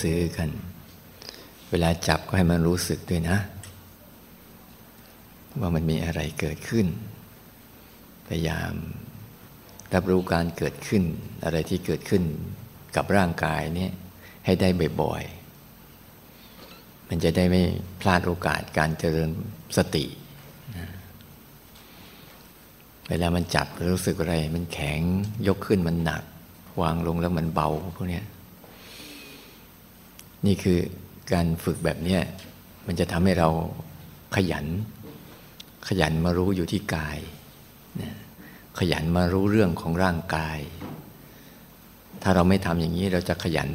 สือกัน เวลาจับก็ให้มันรู้สึกด้วยนะ ว่ามันมีอะไรเกิดขึ้น พยายามรับรู้การเกิดขึ้น อะไรที่เกิดขึ้นกับร่างกายนี้ให้ได้บ่อยๆ มันจะได้ไม่พลาดโอกาสการเจริญสติเวลามันจับรู้สึกอะไร มันแข็งยกขึ้นมันหนัก วางลงแล้วมันเบาพวกนี้ นี่คือการฝึกแบบนี้มันจะทำให้เราขยัน ขยันมารู้อยู่ที่กายนะขยันมารู้เรื่องของร่างกาย ถ้าเราไม่ทำอย่างนี้เราจะขยัน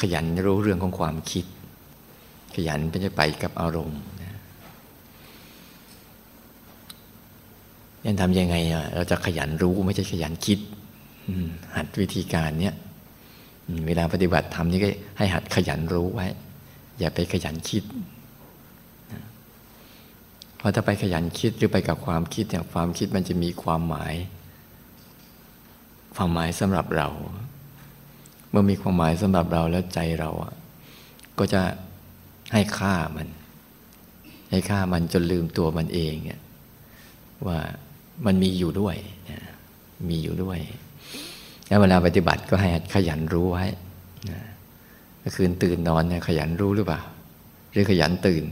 ขยันรู้เรื่องของความคิด ขยันเป็นจะไปกับอารมณ์ยังทำยังไงอะเราจะขยันรู้ไม่ใช่ขยันคิดหัดวิธีการเนี้ย เวลาปฏิบัติธรรมนี่ก็ให้หัดขยันรู้ไว้ อย่าไปขยันคิดเพราะถ้าไปขยันคิดหรือไปกับความคิดเนี่ยความคิดมันจะมีความหมาย ความหมายสำหรับเรา เมื่อมีความหมายสำหรับเราแล้วใจเราอะก็จะให้ค่ามัน ให้ค่ามันจนลืมตัวมันเองว่ามันมีอยู่ด้วยมีอยู่ด้วย แล้วเวลาปฏิบัติก็ให้ขยันรู้ไว้เมื่อคืนตื่นนอนเนี่ยขยันรู้หรือเปล่า หรือขยันตื่น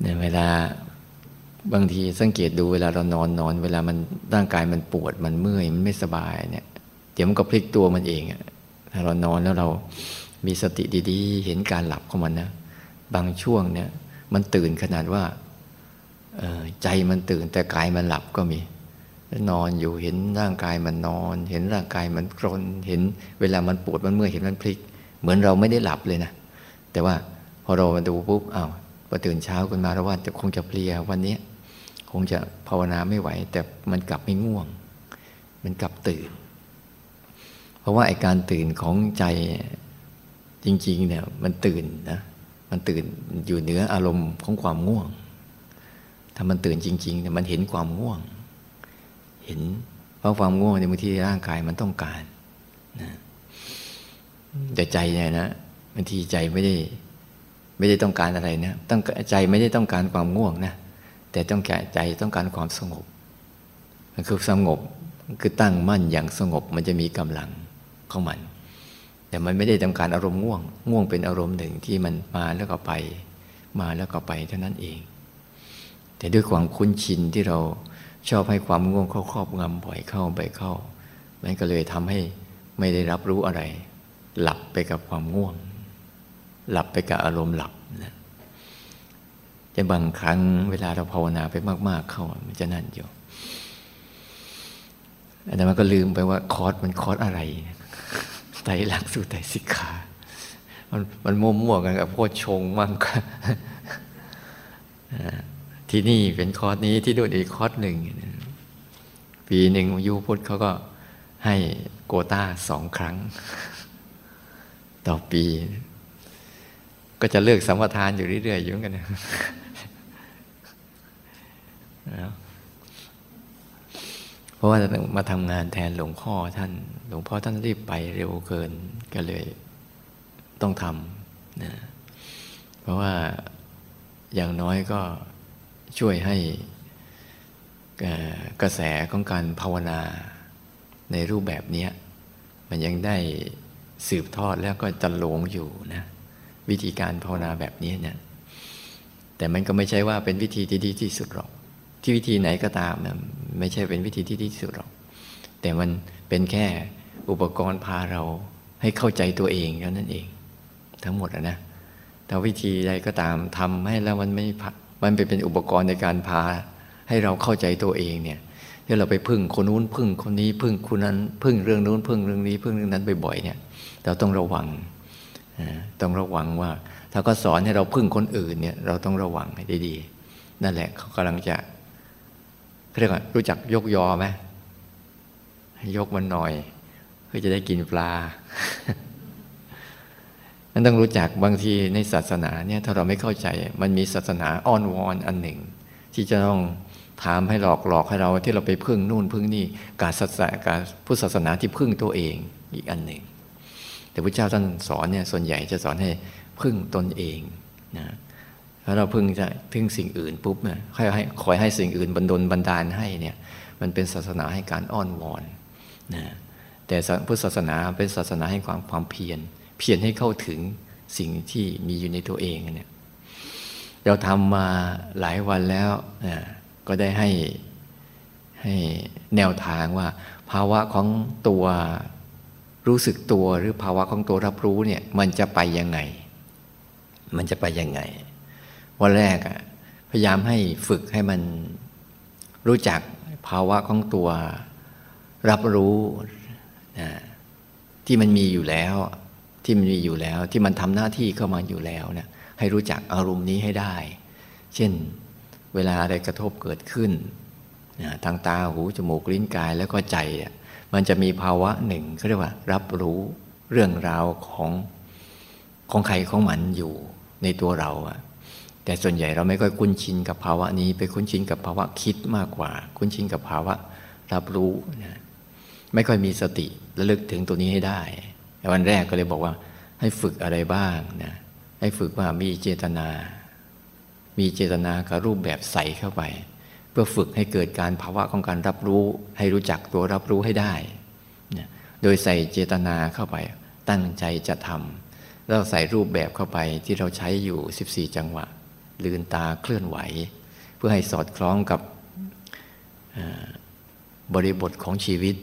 เนี่ยเวลาบางทีสังเกตดูเวลาเรานอนนอน เวลามันร่างกายมันปวดมันเมื่อยมันไม่สบายเนี่ย เดี๋ยวมันก็พลิกตัวมันเองถ้าเรานอนแล้วเรามีสติดีๆ เห็นการหลับของมันนะบางช่วงเนี่ย มันตื่นขนาดว่าใจมันตื่นแต่กายมันหลับก็มี นอนอยู่เห็นร่างกายมันนอน เห็นร่างกายมันกรนเห็นเวลามันปวดมันเมื่อยเห็นมันพลิก เหมือนเราไม่ได้หลับเลยนะ แต่ว่าพอเรามาดูปุ๊บอ้าวพอตื่นเช้าขึ้นมาเราว่าจะคงจะเพลียวันนี้คงจะภาวนาไม่ไหว แต่มันกลับไม่ง่วง มันกลับตื่น เพราะว่าไอการตื่นของใจจริงๆเนี่ยมันตื่นนะมันตื่นอยู่เหนืออารมณ์ของความง่วง ถ้ามันตื่นจริงๆเนี่ยมันเห็นความง่วง เห็น เพราะความง่วงในบางทีร่างกายมันต้องการนะแต่ใจเนี่ยนะบางทีใจไม่ได้ ไม่ได้ต้องการอะไรนะต้องใจไม่ได้ต้องการความง่วงนะแต่ต้องแก่ใจต้องการความสงบมันคือสงบคือตั้งมั่นอย่างสงบมันจะมีกำลังของมัน แต่มันไม่ได้ต้องการอารมณ์ง่วง ง่วงเป็นอารมณ์หนึ่งที่มันมาแล้วก็ไป มาแล้วก็ไปเท่านั้นเอง แต่ด้วยความคุ้นชินที่เรา ชอบให้ความง่วงเข้าครอบงำบ่อยเข้าไปเข้า มันก็เลยทำให้ไม่ได้รับรู้อะไร หลับไปกับความง่วง หลับไปกับอารมณ์หลับนะจะบางครั้งเวลาเราภาวนาไปมาก ๆ เข้ามันจะนั่นอยู่แต่มันก็ลืมไปว่าคอร์สมันคอร์สอะไรไตหลักสู่ไตสิกขามันมันมั่วๆกันกับโคชงมั่ง ที่นี่เป็นคอร์สนี้ที่ดูอีกคอร์สหนึ่งปีหนึ่งยูพุทธเขาก็ให้โกต้าสองครั้ง ต่อปี ก็จะเลือกสัมปทานอยู่เรื่อยๆอยู่กันนะเพราะว่ามาทำงานแทนหลวงพ่อท่าน หลวงพ่อท่านรีบไปเร็วเกินก็เลยต้องทำนะเพราะว่าอย่างน้อยก็ ช่วยให้กระแสของการภาวนาในรูปแบบนี้มันยังได้สืบทอดแล้วก็จะหลงอยู่นะวิธีการภาวนาแบบนี้เนี่ยแต่มันก็ไม่ใช่ว่าเป็นวิธีที่ดีที่สุดหรอก ที่วิธีไหนก็ตามนะไม่ใช่เป็นวิธีที่ดีที่สุดหรอก แต่มันเป็นแค่อุปกรณ์พาเราให้เข้าใจตัวเองเท่านั้นเอง ทั้งหมดนะแต่วิธีใดก็ตามทำให้แล้วมันไม่ มันเป็นอุปกรณ์ในการพาให้เราเข้าใจตัวเองเนี่ยที่เราไปพึ่งคนนู้นพึ่งคนนี้พึ่งคนนั้น พึ่งเรื่องนู้นพึ่งเรื่องนี้พึ่งเรื่องนั้นบ่อยๆเนี่ยเราต้องระวังต้องระวังว่า ถ้าก็สอนให้เราพึ่งคนอื่นเนี่ยเราต้องระวังให้ดีๆ นั่นแหละเขากำลังจะเรียกว่ารู้จักยกยอไหมยกมันหน่อยเพื่อจะได้กินปลา นั้นต้องรู้จักบางทีในศาสนาเนี่ยถ้าเราไม่เข้าใจ มันมีศาสนาอ้อนวอนอันหนึ่ง ที่จะต้องถามให้หลอกหลอกให้เราที่เราไปพึ่งนู่นพึ่งนี่การศาสนาการพุทธศาสนาที่พึ่งตัวเองอีกอันหนึ่ง แต่พระเจ้าท่านสอนเนี่ยส่วนใหญ่จะสอนให้พึ่งตนเองนะถ้าเราพึ่งจะพึ่งสิ่งอื่นปุ๊บเนี่ยคอยให้คอยให้สิ่งอื่นบันดลบันดาลให้เนี่ยมันเป็นศาสนาให้การอ้อนวอนนะแต่พุทธศาสนาเป็นศาสนาให้ความความเพียร พียรให้เข้าถึงสิ่งที่มีอยู่ในตัวเองเนี่ยเราทำมาหลายวันแล้วนะก็ได้ให้ให้แนวทางว่า ภาวะของตัวรู้สึกตัวหรือภาวะของตัวรับรู้เนี่ย มันจะไปยังไง มันจะไปยังไง วันแรกอะพยายามให้ฝึกให้มันรู้จักภาวะของตัวรับรู้นะที่มันมีอยู่แล้ว ที่มันมีอยู่แล้ว ที่มันทำหน้าที่เข้ามาอยู่แล้วเนี่ยให้รู้จักอารมณ์นี้ให้ได้ เช่นเวลาอะไรกระทบเกิดขึ้นทางตาหูจมูกลิ้นกายแล้วก็ใจ มันจะมีภาวะหนึ่งเขาเรียกว่า รับรู้เรื่องราวของของใครของมันอยู่ในตัวเราอะแต่ส่วนใหญ่เราไม่ค่อยคุ้นชินกับภาวะนี้ ไปคุ้นชินกับภาวะคิดมากกว่า คุ้นชินกับภาวะรับรู้นะไม่ค่อยมีสติระลึกถึงตัวนี้ให้ได้ วันแรกก็เลยบอกว่า ให้ฝึกอะไรบ้างนะให้ฝึกว่ามีเจตนา มีเจตนากับรูปแบบใส่เข้าไป เพื่อฝึกให้เกิดการภาวะของการรับรู้ ให้รู้จักตัวรับรู้ให้ได้นะโดยใส่เจตนาเข้าไป ตั้งใจจะทำแล้วใส่รูปแบบเข้าไปที่เราใช้อยู่ 14 จังหวะ ลืนตาเคลื่อนไหว เพื่อให้สอดคล้องกับบริบทของชีวิต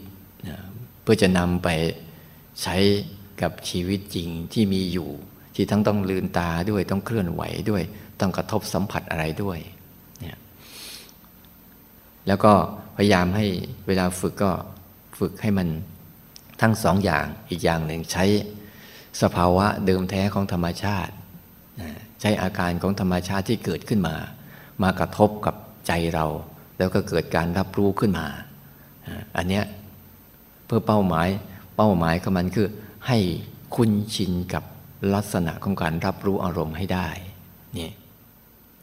เพื่อจะนำไป ใช้กับชีวิตจริงที่มีอยู่ ที่ทั้งต้องลืนตาด้วยต้องเคลื่อนไหวด้วย ต้องกระทบสัมผัสอะไรด้วยเนี่ยแล้วก็พยายามให้เวลาฝึกก็ฝึกให้มันทั้งสองอย่างอีกอย่างหนึ่งใช้สภาวะเดิมแท้ของธรรมชาติใช้อาการของธรรมชาติที่เกิดขึ้นมา มากระทบกับใจเรา แล้วก็เกิดการรับรู้ขึ้นมา อันเนี้ยเพื่อเป้าหมาย เป้าหมายของมันคือ ให้คุ้นชินกับลักษณะของการรับรู้อารมณ์ให้ได้นี่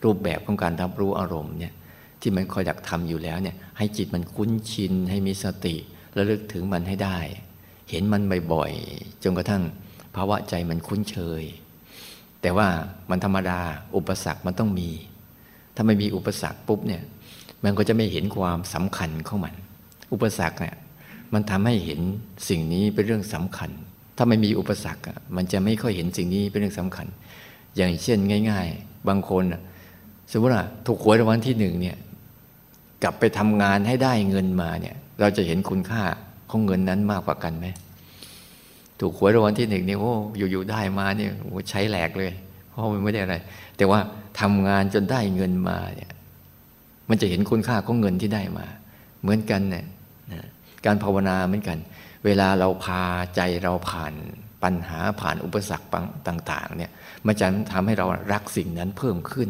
รูปแบบของการรับรู้อารมณ์เนี่ยที่มันคอยอยากทำอยู่แล้วเนี่ยให้จิตมันคุ้นชินให้มีสติระลึกถึงมันให้ได้ เห็นมันบ่อยๆจนกระทั่งภาวะใจมันคุ้นเชยแต่ว่ามันธรรมดาอุปสรรคมันต้องมี ถ้าไม่มีอุปสรรคปุ๊บเนี่ยมันก็จะไม่เห็นความสำคัญของมัน อุปสรรคเนี่ย มันทำให้เห็นสิ่งนี้เป็นเรื่องสำคัญ ถ้าไม่มีอุปสรรคมันจะไม่ค่อยเห็นสิ่งนี้เป็นเรื่องสำคัญ อย่างเช่นง่าย ๆ บางคนสมมติว่าถูกหวยรางวัลที่หนึ่งเนี่ยกลับไปทำงานให้ได้เงินมาเนี่ย เราจะเห็นคุณค่าของเงินนั้นมากกว่ากันไหมถูกหวยรางวัลที่หนึ่งนี่โอ้อยู่ๆได้มาเนี่ยโอ้ใช้แหลกเลย เพราะมันไม่ได้อะไร แต่ว่าทำงานจนได้เงินมาเนี่ย มันจะเห็นคุณค่าของเงินที่ได้มา เหมือนกันเนี่ย การภาวนาเหมือนกัน เวลาเราพาใจเราผ่านปัญหาผ่านอุปสรรคต่าง ๆ เนี่ยมันจะทำให้เรารักสิ่งนั้นเพิ่มขึ้น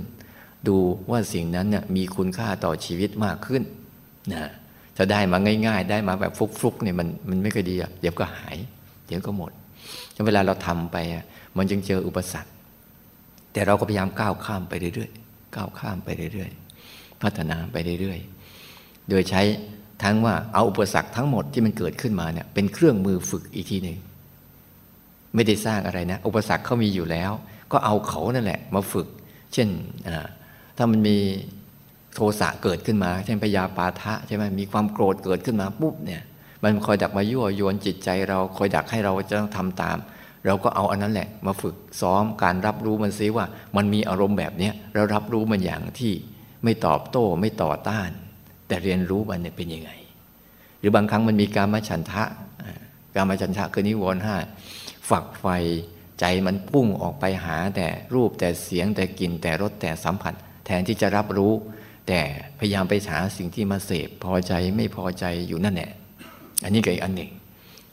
ดูว่าสิ่งนั้นเนี่ยมีคุณค่าต่อชีวิตมากขึ้นนะจะได้มาง่าย ๆ ได้มาแบบฟุกๆเนี่ยมันมันไม่ค่อยดีอะเดี๋ยวก็หาย เดี๋ยวก็หมดเวลาเราทำไปมันจึงเจออุปสรรค แต่เราก็พยายามก้าวข้ามไปเรื่อยๆก้าวข้ามไปเรื่อยๆพัฒนาไปเรื่อยๆ โดยใช้ ทั้งว่าเอาอุปสรรคทั้งหมดที่มันเกิดขึ้นมาเนี่ยเป็นเครื่องมือฝึกอีกทีหนึ่งไม่ได้สร้างอะไรนะ อุปสรรคเขามีอยู่แล้ว ก็เอาเขานั่นแหละ มาฝึก เช่นถ้ามันมีโทสะเกิดขึ้นมา เช่นพยาปาทะใช่ไหมมีความโกรธเกิดขึ้นมาปุ๊บเนี่ยมันคอยดักมายั่วยวนจิตใจ เราคอยดักให้เราจะต้องทำตาม เราก็เอาอันนั้นแหละ มาฝึกซ้อมการรับรู้มันซิว่า มันมีอารมณ์แบบนี้เรารับรู้มันอย่างที่ไม่ตอบโต้ไม่ต่อต้าน แต่เรียนรู้มันเป็นยังไง หรือบางครั้งมันมีการมาฉันทะการมาฉันทะคือนิวรณ์ห้าฝักไฟใจมันพุ่งออกไปหาแต่รูปแต่เสียงแต่กลิ่นแต่รสแต่สัมผัส แทนที่จะรับรู้ แต่พยายามไปหาสิ่งที่มาเสพพอใจไม่พอใจอยู่นั่นแหละอันนี้ก็อีกอันหนึ่ง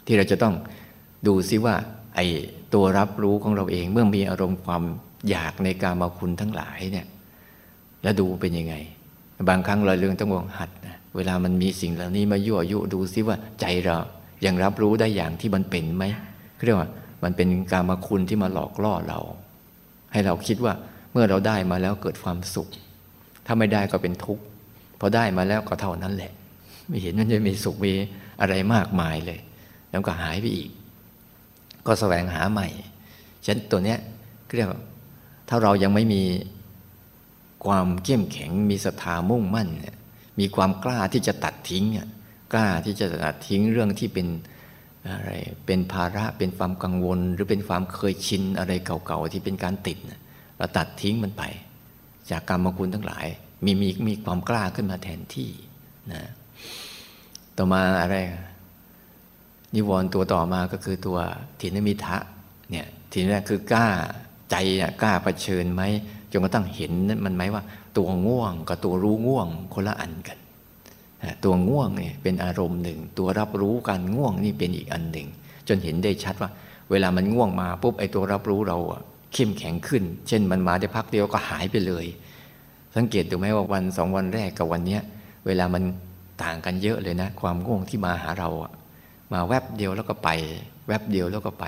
ที่เราจะต้องดูซิว่า ไอ้ตัวรับรู้ของเราเองเมื่อมีอารมณ์ความอยากในการมาคุณทั้งหลายเนี่ย แล้วดูเป็นยังไง บางครั้งเราเรื่องต้องวงหัดนะเวลามันมีสิ่งเหล่านี้มายั่วยุดูซิว่าใจเรายังรับรู้ได้อย่างที่มันเป็นไหมเรียกว่ามันเป็นการมาคุณที่มาหลอกล่อเรา ให้เราคิดว่าเมื่อเราได้มาแล้วเกิดความสุข ถ้าไม่ได้ก็เป็นทุกข์พอได้มาแล้วก็เท่านั้นแหละ ไม่เห็นมันจะมีสุขมีอะไรมากมายเลย แล้วก็หายไปอีก ก็แสวงหาใหม่ฉะนั้นตัวเนี้ยเรียกถ้าเรายังไม่มี ความเข้มแข็งมีศรัทธามุ่งมั่นเนี่ยมีความกล้าที่จะตัดทิ้งกล้าที่จะตัดทิ้งเรื่องที่เป็นอะไรเป็นภาระเป็นความกังวล หรือเป็นความเคยชินอะไรเก่าๆที่เป็นการติดเราตัดทิ้งมันไป จากกรรมคุณทั้งหลาย มีมีมีความกล้าขึ้นมาแทนที่นะต่อมาอะไรนิวรณ์ตัวต่อมาก็คือตัวถินมิทะเนี่ยทีนี้คือกล้าใจกล้าเผชิญไหม จนกระทั่งเห็นนั้นมันไหมว่า ตัวง่วงกับตัวรู้ง่วงคนละอันกัน ตัวง่วงเนี่ยเป็นอารมณ์หนึ่ง ตัวรับรู้การง่วงนี่เป็นอีกอันหนึ่ง จนเห็นได้ชัดว่า เวลามันง่วงมาปุ๊บไอ้ตัวรับรู้เราเข้มแข็งขึ้น เช่นมันมาได้พักเดียวก็หายไปเลย สังเกตดูไหมว่าวันสองวันแรกกับวันเนี้ยเวลามันต่างกันเยอะเลยนะ ความง่วงที่มาหาเราอะมาแวบเดียวแล้วก็ไป แวบเดียวแล้วก็ไป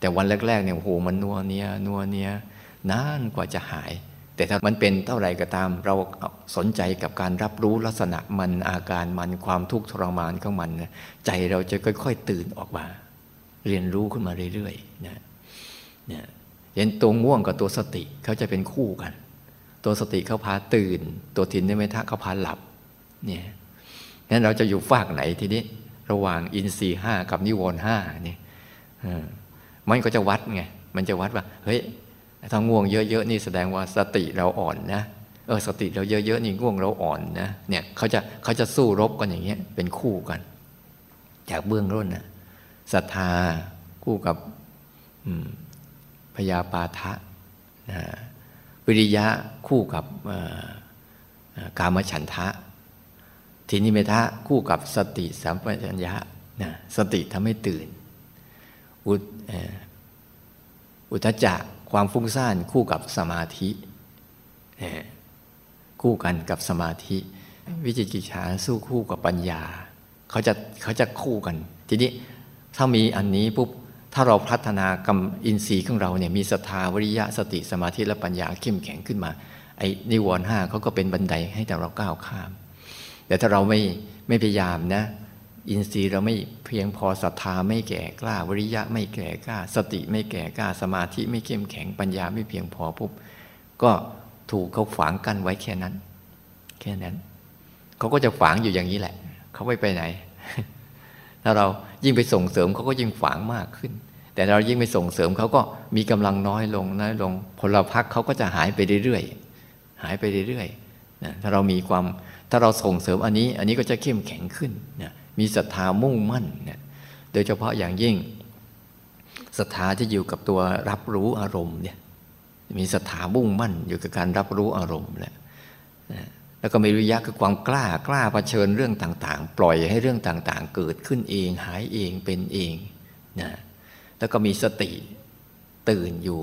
แต่วันแรกๆเนี่ยโอ้โหมันนัวเนียนัวเนีย นานกว่าจะหาย แต่ถ้ามันเป็นเท่าไหร่ก็ตาม เราสนใจกับการรับรู้ลักษณะมันอาการมันความทุกข์ทรมานของมันนะใจเราจะค่อย ๆ ตื่นออกมา เรียนรู้ขึ้นมาเรื่อยๆนะเนี่ยเห็นตัวง่วงกับตัวสติเขาจะเป็นคู่กัน ตัวสติเขาพาตื่น ตัวทินในเมทะเขาพาหลับเนี่ยงั้นเราจะอยู่ฝากไหนทีนี้ระหว่างอินทรีห้ากับนิวรณ์ห้านี่มันก็จะวัดไง มันจะวัดว่า เฮ้ย ถ้าง่วงเยอะๆนี่แสดงว่าสติเราอ่อนนะเออสติเราเยอะๆนี่ง่วงเราอ่อนนะเนี่ยเขาจะเขาจะสู้รบกันอย่างเงี้ยเป็นคู่กัน จากเบื้องต้นนะศรัทธาคู่กับพยาปาทะวิริยะคู่กับกามฉันทะ ทีนิเมทะคู่กับสติสัมปชัญญะนะสติทำให้ตื่น อุอุทจัก ความฟุ้งซ่านคู่กับสมาธิคู่กันกับสมาธิ วิจิกิจฉาสู้คู่กับปัญญาเขาจะเขาจะคู่กัน ทีนี้ถ้ามีอันนี้ปุ๊บถ้าเราพัฒนากรรมอินทรีย์ของเราเนี่ยมีศรัทธาวิริยะสติสมาธิและปัญญาเข้มแข็งขึ้นมาไอ้นิวรณ์ห้าเขาก็เป็นบันไดให้แต่เราก้าวข้าม แต่ถ้าเราไม่ไม่พยายามนะ อินทรีย์เราไม่เพียงพอศรัทธาไม่แก่กล้า วิริยะไม่แก่กล้า สติไม่แก่กล้า สมาธิไม่เข้มแข็งปัญญาไม่เพียงพอปุ๊บก็ถูกเขาฝังกั้นไว้แค่นั้น แค่นั้น เขาก็จะฝังอยู่อย่างนี้แหละ เขาไม่ไปไหน ถ้าเรายิ่งไปส่งเสริมเขาก็ยิ่งฝังมากขึ้น แต่เรายิ่งไปส่งเสริมเขาก็มีกำลังน้อยลงน้อยลงพลพักเขาก็จะหายไปเรื่อยๆหายไปเรื่อยๆนะถ้าเรามีความถ้าเราส่งเสริมอันนี้ อันนี้ก็จะเข้มแข็งขึ้นนะ มีศรัทธามุ่งมั่นเนะโดยเฉพาะอย่างยิ่งศรัทธาที่อยู่กับตัวรับรู้อารมณ์เนี่ยมีศรัทธามุ่งมั่นอยู่กับการรับรู้อารมณ์แหละแล้วก็มีวิริยะคือความกล้ากล้าเผชิญเรื่องต่างๆ ปล่อยให้เรื่องต่างๆ เกิดขึ้นเองหายเองเป็นเองนะแล้วก็มีสติตื่นอยู่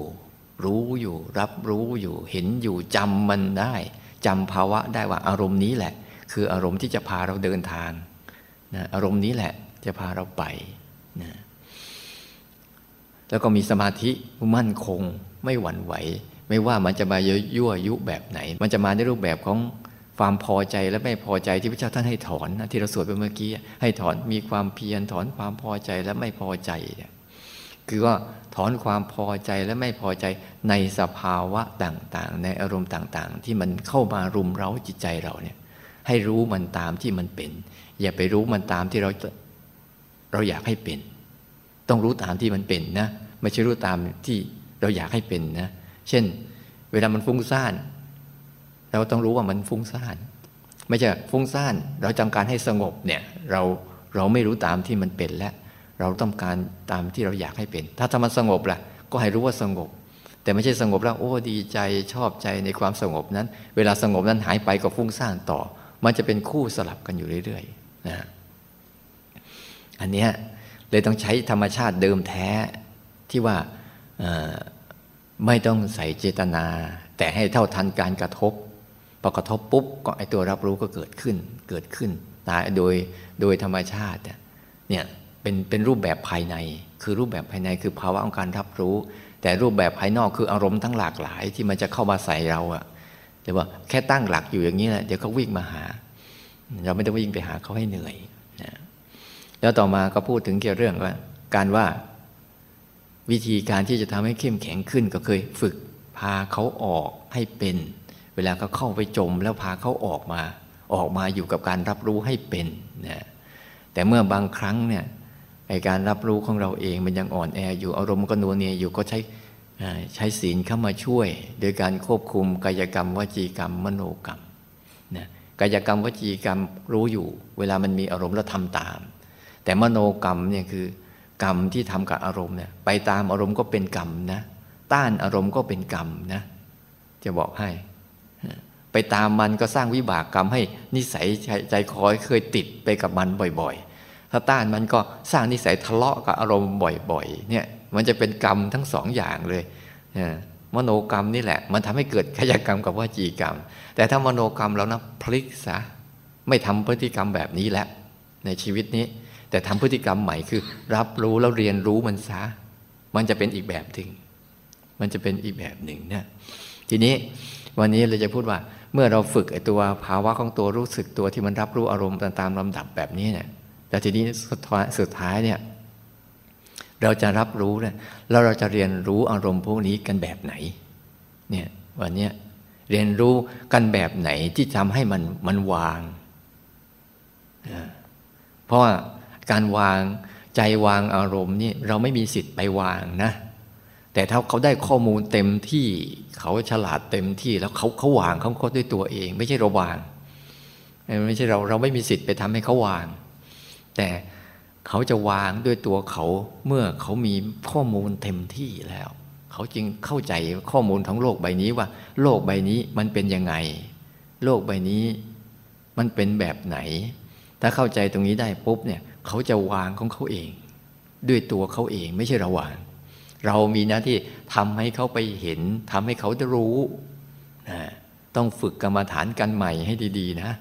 รู้อยู่ รับรู้อยู่ เห็นอยู่จำมันได้จำภาวะได้ว่าอารมณ์นี้แหละ คืออารมณ์ที่จะพาเราเดินทาง นะอารมณ์นี้แหละจะพาเราไปนะแล้วก็มีสมาธิมั่นคงไม่หวั่นไหว ไม่ว่ามันจะมายั่วยุแบบไหน มันจะมาในรูปแบบของความพอใจและไม่พอใจที่พระเจ้าท่านให้ถอนที่เราสวดไปเมื่อกี้ให้ถอนมีความเพียรถอนความพอใจและไม่พอใจเนี่ยคือว่าถอนความพอใจและไม่พอใจในสภาวะต่างๆ ในอารมณ์ต่างๆ ที่มันเข้ามารุมเร้าจิตใจเราเนี่ยให้รู้มันตามที่มันเป็น อย่าไปรู้มันตามที่เราเราอยากให้เป็น ต้องรู้ตามที่มันเป็นนะไม่ใช่รู้ตามที่เราอยากให้เป็นนะ เช่น เวลามันฟุ้งซ่าน เราต้องรู้ว่ามันฟุ้งซ่าน ไม่ใช่ฟุ้งซ่าน เราจำการให้สงบเนี่ย เราเราไม่รู้ตามที่มันเป็นแล้วเราต้องการตามที่เราอยากให้เป็น ถ้าทำมันสงบล่ะ ก็ให้รู้ว่าสงบ แต่ไม่ใช่สงบแล้ว โอ้ดีใจชอบใจในความสงบนั้น เวลาสงบนั้นหายไปก็ฟุ้งซ่านต่อ มันจะเป็นคู่สลับกันอยู่เรื่อยๆ นะอันนี้เลยต้องใช้ธรรมชาติเดิมแท้ที่ว่าไม่ต้องใส่เจตนา แต่ให้เท่าทันการกระทบพอกระทบปุ๊บก็ไอตัวรับรู้ก็เกิดขึ้น เกิดขึ้นตายโดยโดยธรรมชาติเนี่ยเป็นเป็นรูปแบบภายใน คือรูปแบบภายในคือภาวะของการรับรู้ แต่รูปแบบภายนอกคืออารมณ์ทั้งหลากหลายที่มันจะเข้ามาใส่เราอะแต่ว่าแค่ตั้งหลักอยู่อย่างนี้แหละเดี๋ยวเขาวิ่งมาหา เราไม่ต้องวิ่งไปหาเขาให้เหนื่อยนะแล้วต่อมาก็พูดถึงเกี่ยวเรื่องว่า การว่าวิธีการที่จะทำให้เข้มแข็งขึ้นก็เคยฝึกพาเขาออกให้เป็น เวลาเขาเข้าไปจม แล้วพาเขาออกมา ออกมาอยู่กับการรับรู้ให้เป็นนะแต่เมื่อบางครั้งเนี่ยไอการรับรู้ของเราเองมันยังอ่อนแออยู่อารมณ์ก็นัวเนียอยู่ก็ใช้ใช้ศีลเข้ามาช่วย โดยการควบคุมกายกรรมวจีกรรมมโนกรรม กายกรรมวจีกรรมรู้อยู่ เวลามันมีอารมณ์แล้วทำตาม แต่มโนกรรมเนี่ยคือกรรมที่ทำกับอารมณ์เนี่ยไปตามอารมณ์ก็เป็นกรรมนะ ต้านอารมณ์ก็เป็นกรรมนะ จะบอกให้ ไปตามมันก็สร้างวิบากกรรมให้นิสัยใจคอยเคยติดไปกับมันบ่อยๆ ถ้าต้านมันก็สร้างนิสัยทะเลาะกับอารมณ์บ่อยๆ เนี่ย มันจะเป็นกรรมทั้งสองอย่างเลยมโนกรรมนี่แหละ มันทำให้เกิดขยกรรมกับวจีกรรม แต่ถ้ามโนกรรมแล้วนะพลิกซะไม่ทำพฤติกรรมแบบนี้แล้วในชีวิตนี้ แต่ทำพฤติกรรมใหม่คือ รับรู้แล้วเรียนรู้มันซะมันจะเป็นอีกแบบหนึ่งมันจะเป็นอีกแบบหนึ่งเนี่ยทีนี้วันนี้เราจะพูดว่าเมื่อเราฝึกไอ้ตัวภาวะของตัวรู้สึกตัวที่มันรับรู้อารมณ์ตามลำดับแบบนี้เนี่ยแต่ทีนี้สุดท้ายเนี่ยเราจะรับรู้เนี่ยแล้วเราจะเรียนรู้อารมณ์พวกนี้กันแบบไหนเนี่ยวันเนี้ย เรียนรู้กันแบบไหนที่ทำให้มันมันวาง เพราะว่าการวางใจวางอารมณ์นี่เราไม่มีสิทธิ์ไปวางนะ แต่ถ้าเขาได้ข้อมูลเต็มที่เขาฉลาดเต็มที่แล้วเขาเขาวางเขาเขาด้วยตัวเอง ไม่ใช่เราวางไม่ใช่เราเราไม่มีสิทธิ์ไปทำให้เขาวาง แต่เขาจะวางด้วยตัวเขาเมื่อเขามีข้อมูลเต็มที่แล้ว เขาจึงเข้าใจข้อมูลของโลกใบนี้ว่า โลกใบนี้มันเป็นยังไง โลกใบนี้มันเป็นแบบไหน ถ้าเข้าใจตรงนี้ได้ปุ๊บเนี่ยเขาจะวางของเขาเอง ด้วยตัวเขาเองไม่ใช่เราวาง เรามีหน้าที่ทำให้เขาไปเห็นทำให้เขาได้รู้นะต้องฝึกกรรมฐานกันใหม่ให้ดี ๆ นะ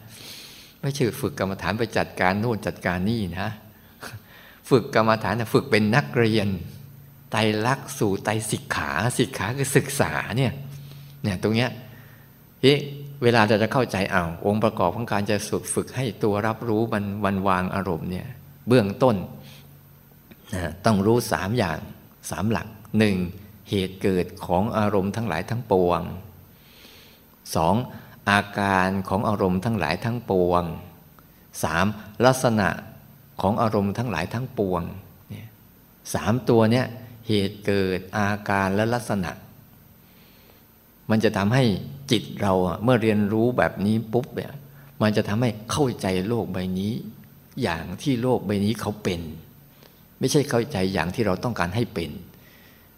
ไม่ใช่ฝึกกรรมฐานไปจัดการโน่นจัดการนี่นะ ฝึกกรรมฐานฝึกเป็นนักเรียน ตรลักษณ์สู่ไตรสิกขาสิกขาคือศึกษาเนี่ยเนี่ยตรงเนี้ยทีเวลาจะจะเข้าใจเอาองค์ประกอบของการจะฝึกฝึกให้ตัวรับรู้มันวันวางอารมณ์เนี่ยเบื้องต้นต้องรู้สามอย่างสามหลักหนึ่งเหตุเกิดของอารมณ์ทั้งหลายทั้งปวงสองอาการของอารมณ์ทั้งหลายทั้งปวงสามลักษณะของอารมณ์ทั้งหลายทั้งปวงสามตัวเนี้ย เหตุเกิดอาการและลักษณะ มันจะทำให้จิตเราเมื่อเรียนรู้แบบนี้ปุ๊บเนี่ยมันจะทำให้เข้าใจโลกใบนี้ อย่างที่โลกใบนี้เขาเป็น ไม่ใช่เข้าใจอย่างที่เราต้องการให้เป็น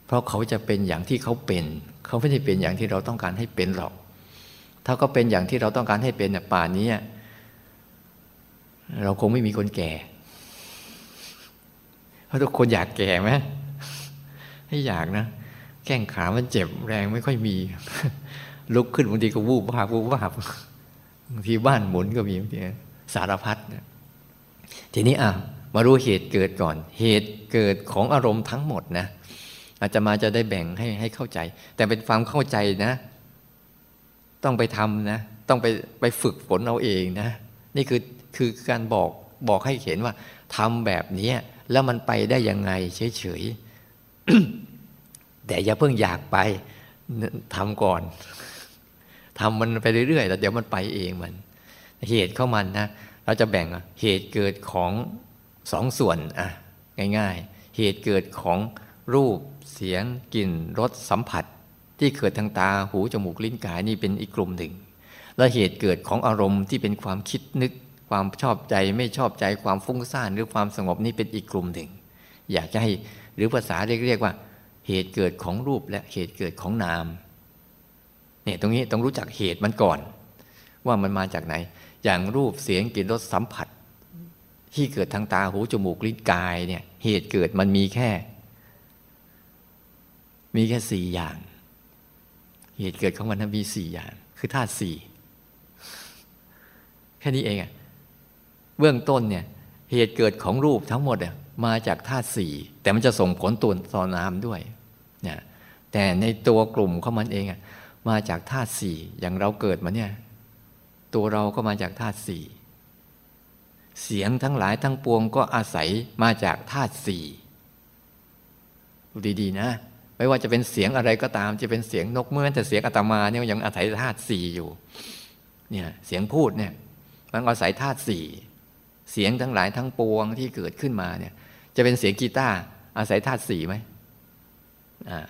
เพราะเขาจะเป็นอย่างที่เขาเป็น เขาไม่ได้เป็นอย่างที่เราต้องการให้เป็นหรอก ถ้าก็เป็นอย่างที่เราต้องการให้เป็นเนี่ยป่านนี้เราคงไม่มีคนแก่ เพราะทุกคนอยากแก่ไหม ให้อยากนะ แข้งขามันเจ็บแรงไม่ค่อยมี ลุกขึ้นบางทีก็วูบวาบวูบวาบบางทีบ้านหมุนก็มีบางทีสารพัดทีนี้อะมารู้เหตุเกิดก่อน เหตุเกิดของอารมณ์ทั้งหมดนะอาจจะมาจะได้แบ่งให้ให้เข้าใจ แต่เป็นความเข้าใจนะ ต้องไปทำนะ ต้องไปไปฝึกฝนเอาเองนะ นี่คือคือการบอกบอกให้เห็นว่าทำแบบนี้แล้วมันไปได้ยังไงเฉยๆ แต่อย่าเพิ่งอยากไปทำก่อนทำมันไปเรื่อยๆแล้วเดี๋ยวมันไปเองมัน เหตุเข้ามันนะเราจะแบ่งเหตุเกิดของสองส่วนอะง่าย ๆ เหตุเกิดของรูปเสียงกลิ่นรสสัมผัส ที่เกิดทางตาหูจมูกลิ้นกายนี่เป็นอีกกลุ่มหนึ่ง และเหตุเกิดของอารมณ์ที่เป็นความคิดนึก ความชอบใจไม่ชอบใจความฟุ้งซ่านหรือความสงบนี่เป็นอีกกลุ่มหนึ่ง อยากจะให้ หรือภาษาเรียกเรียกว่า เหตุเกิดของรูปและเหตุเกิดของนามเนี่ยตรงนี้ต้องรู้จักเหตุมันก่อน ว่ามันมาจากไหน อย่างรูปเสียงกลิ่นรสสัมผัส ที่เกิดทางตาหูจมูกลิ้นกายเนี่ยเหตุเกิดมันมีแค่ มีแค่สี่อย่าง เหตุเกิดของมันมีสี่อย่าง คือธาตุสี่แค่นี้เองอะเบื้องต้นเนี่ยเหตุเกิดของรูปทั้งหมดอะ มาจากธาตุสี่แต่มันจะส่งผลตัวต่อนามด้วยเนี่ยแต่ในตัวกลุ่มของมันเองอะมาจากธาตุสี่อย่างเราเกิดมาเนี่ย ตัวเราก็มาจากธาตุสี่เสียงทั้งหลายทั้งปวงก็อาศัยมาจากธาตุสี่ดูดีๆนะ ไม่ว่าจะเป็นเสียงอะไรก็ตาม จะเป็นเสียงนกเมื่อแต่เสียงอาตมาเนี่ยยังอาศัยธาตุสี่อยู่เนี่ยเสียงพูดเนี่ยมันอาศัยธาตุสี่เสียงทั้งหลายทั้งปวงที่เกิดขึ้นมาเนี่ย จะเป็นเสียงกีตาร์อาศัยธาตุสี่ไหมอ่า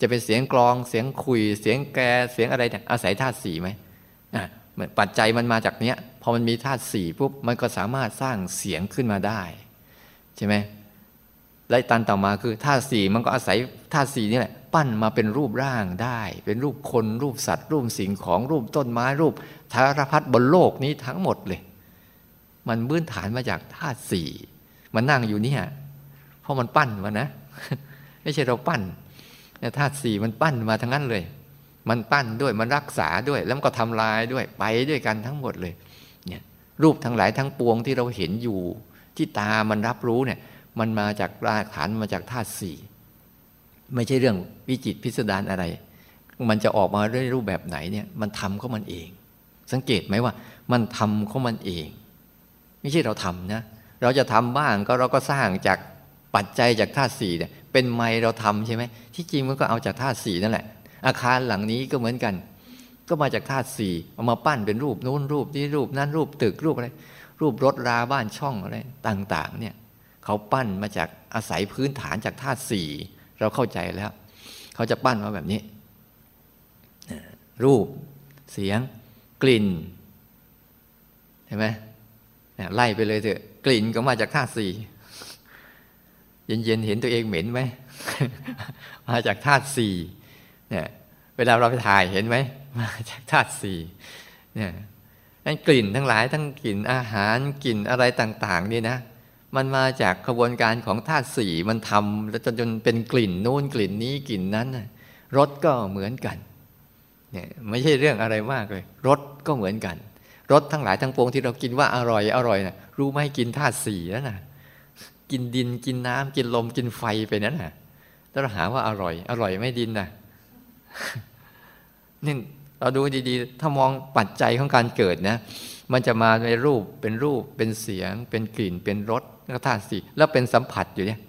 จะเป็นเสียงกลองเสียงคุย เสียงแกเสียงอะไรเนี่ยอาศัยธาตุสี่ไหมอ่าปัจจัยมันมาจากเนี้ยพอมันมีธาตุสี่ปุ๊บมันก็สามารถสร้างเสียงขึ้นมาได้ ใช่ไหมและตันต่อมาคือธาตุสี่มันก็อาศัยธาตุสี่นี่แหละ ปั้นมาเป็นรูปร่างได้ เป็นรูปคนรูปสัตว์ รูปสิ่งของรูปต้นไม้รูปธารพัดบนโลกนี้ทั้งหมดเลย มันบื้นฐานมาจากธาตุสี่ มันนั่งอยู่เนี่ยเพราะมันปั้นมานะ ไม่ใช่เราปั้นธาตุสี่มันปั้นมาทั้งนั้นเลย มันปั้นด้วยมันรักษาด้วย แล้วมันก็ทำลายด้วยไปด้วยกันทั้งหมดเลย เนี่ย รูปทั้งหลายทั้งปวงที่เราเห็นอยู่ ที่ตามันรับรู้เนี่ย มันมาจากรากฐานมาจากธาตุสี่ไม่ใช่เรื่องวิจิตพิสดารอะไร มันจะออกมาด้วยรูปแบบไหนเนี่ย มันทำเขามันเอง สังเกตไหมว่า มันทำเขามันเอง ไม่ใช่เราทำนะ เราจะทำบ้างก็เราก็สร้างจากปัจจัยจากธาตุสี่เนี่ยเป็นไมเราทำใช่ไหมที่จริงมันก็เอาจากธาตุสี่นั่นแหละ อาคารหลังนี้ก็เหมือนกัน ก็มาจากธาตุสี่เอามาปั้นเป็นรูปนู้นรูปนี้รูปนั้นรูปตึกรูปอะไรรูปรถราบ้านช่องอะไรต่างๆเนี่ยเขาปั้นมาจากอาศัยพื้นฐานจากธาตุสี่เราเข้าใจแล้ว เขาจะปั้นมาแบบนี้ รูปเสียงกลิ่นเห็นไหมไล่ไปเลยเถอะ กลิ่นก็มาจากธาตุสี่เย็นๆเห็นตัวเองเหม็นไหมมาจากธาตุสี่เนี่ยเวลาเราไปถ่ายเห็นไหมมาจากธาตุสี่เนี่ยนั่นกลิ่นทั้งหลายทั้งกลิ่นอาหารกลิ่นอะไรต่าง ๆ นี่นะมันมาจากกระบวนการของธาตุสี่มันทำแล้วจนจนเป็นกลิ่นนู้นกลิ่นนี้กลิ่นนั้นรสก็เหมือนกันเนี่ยไม่ใช่เรื่องอะไรมากเลยรสก็เหมือนกัน รสทั้งหลายทั้งปวงที่เรากินว่าอร่อยอร่อยนะรู้ไหมกินธาตุสี่แล้วนะกินดินกินน้ำกินลมกินไฟไปนั้นนะแล้วเราหาว่าอร่อย อร่อยไม่ดินนะนี่เราดูดีๆ ถ้ามองปัจจัยของการเกิดนะ มันจะมาในรูปเป็นรูปเป็นเสียง เป็นกลิ่น เป็นรสก็ธาตุสี่แล้วเป็นสัมผัสอยู่เนี่ย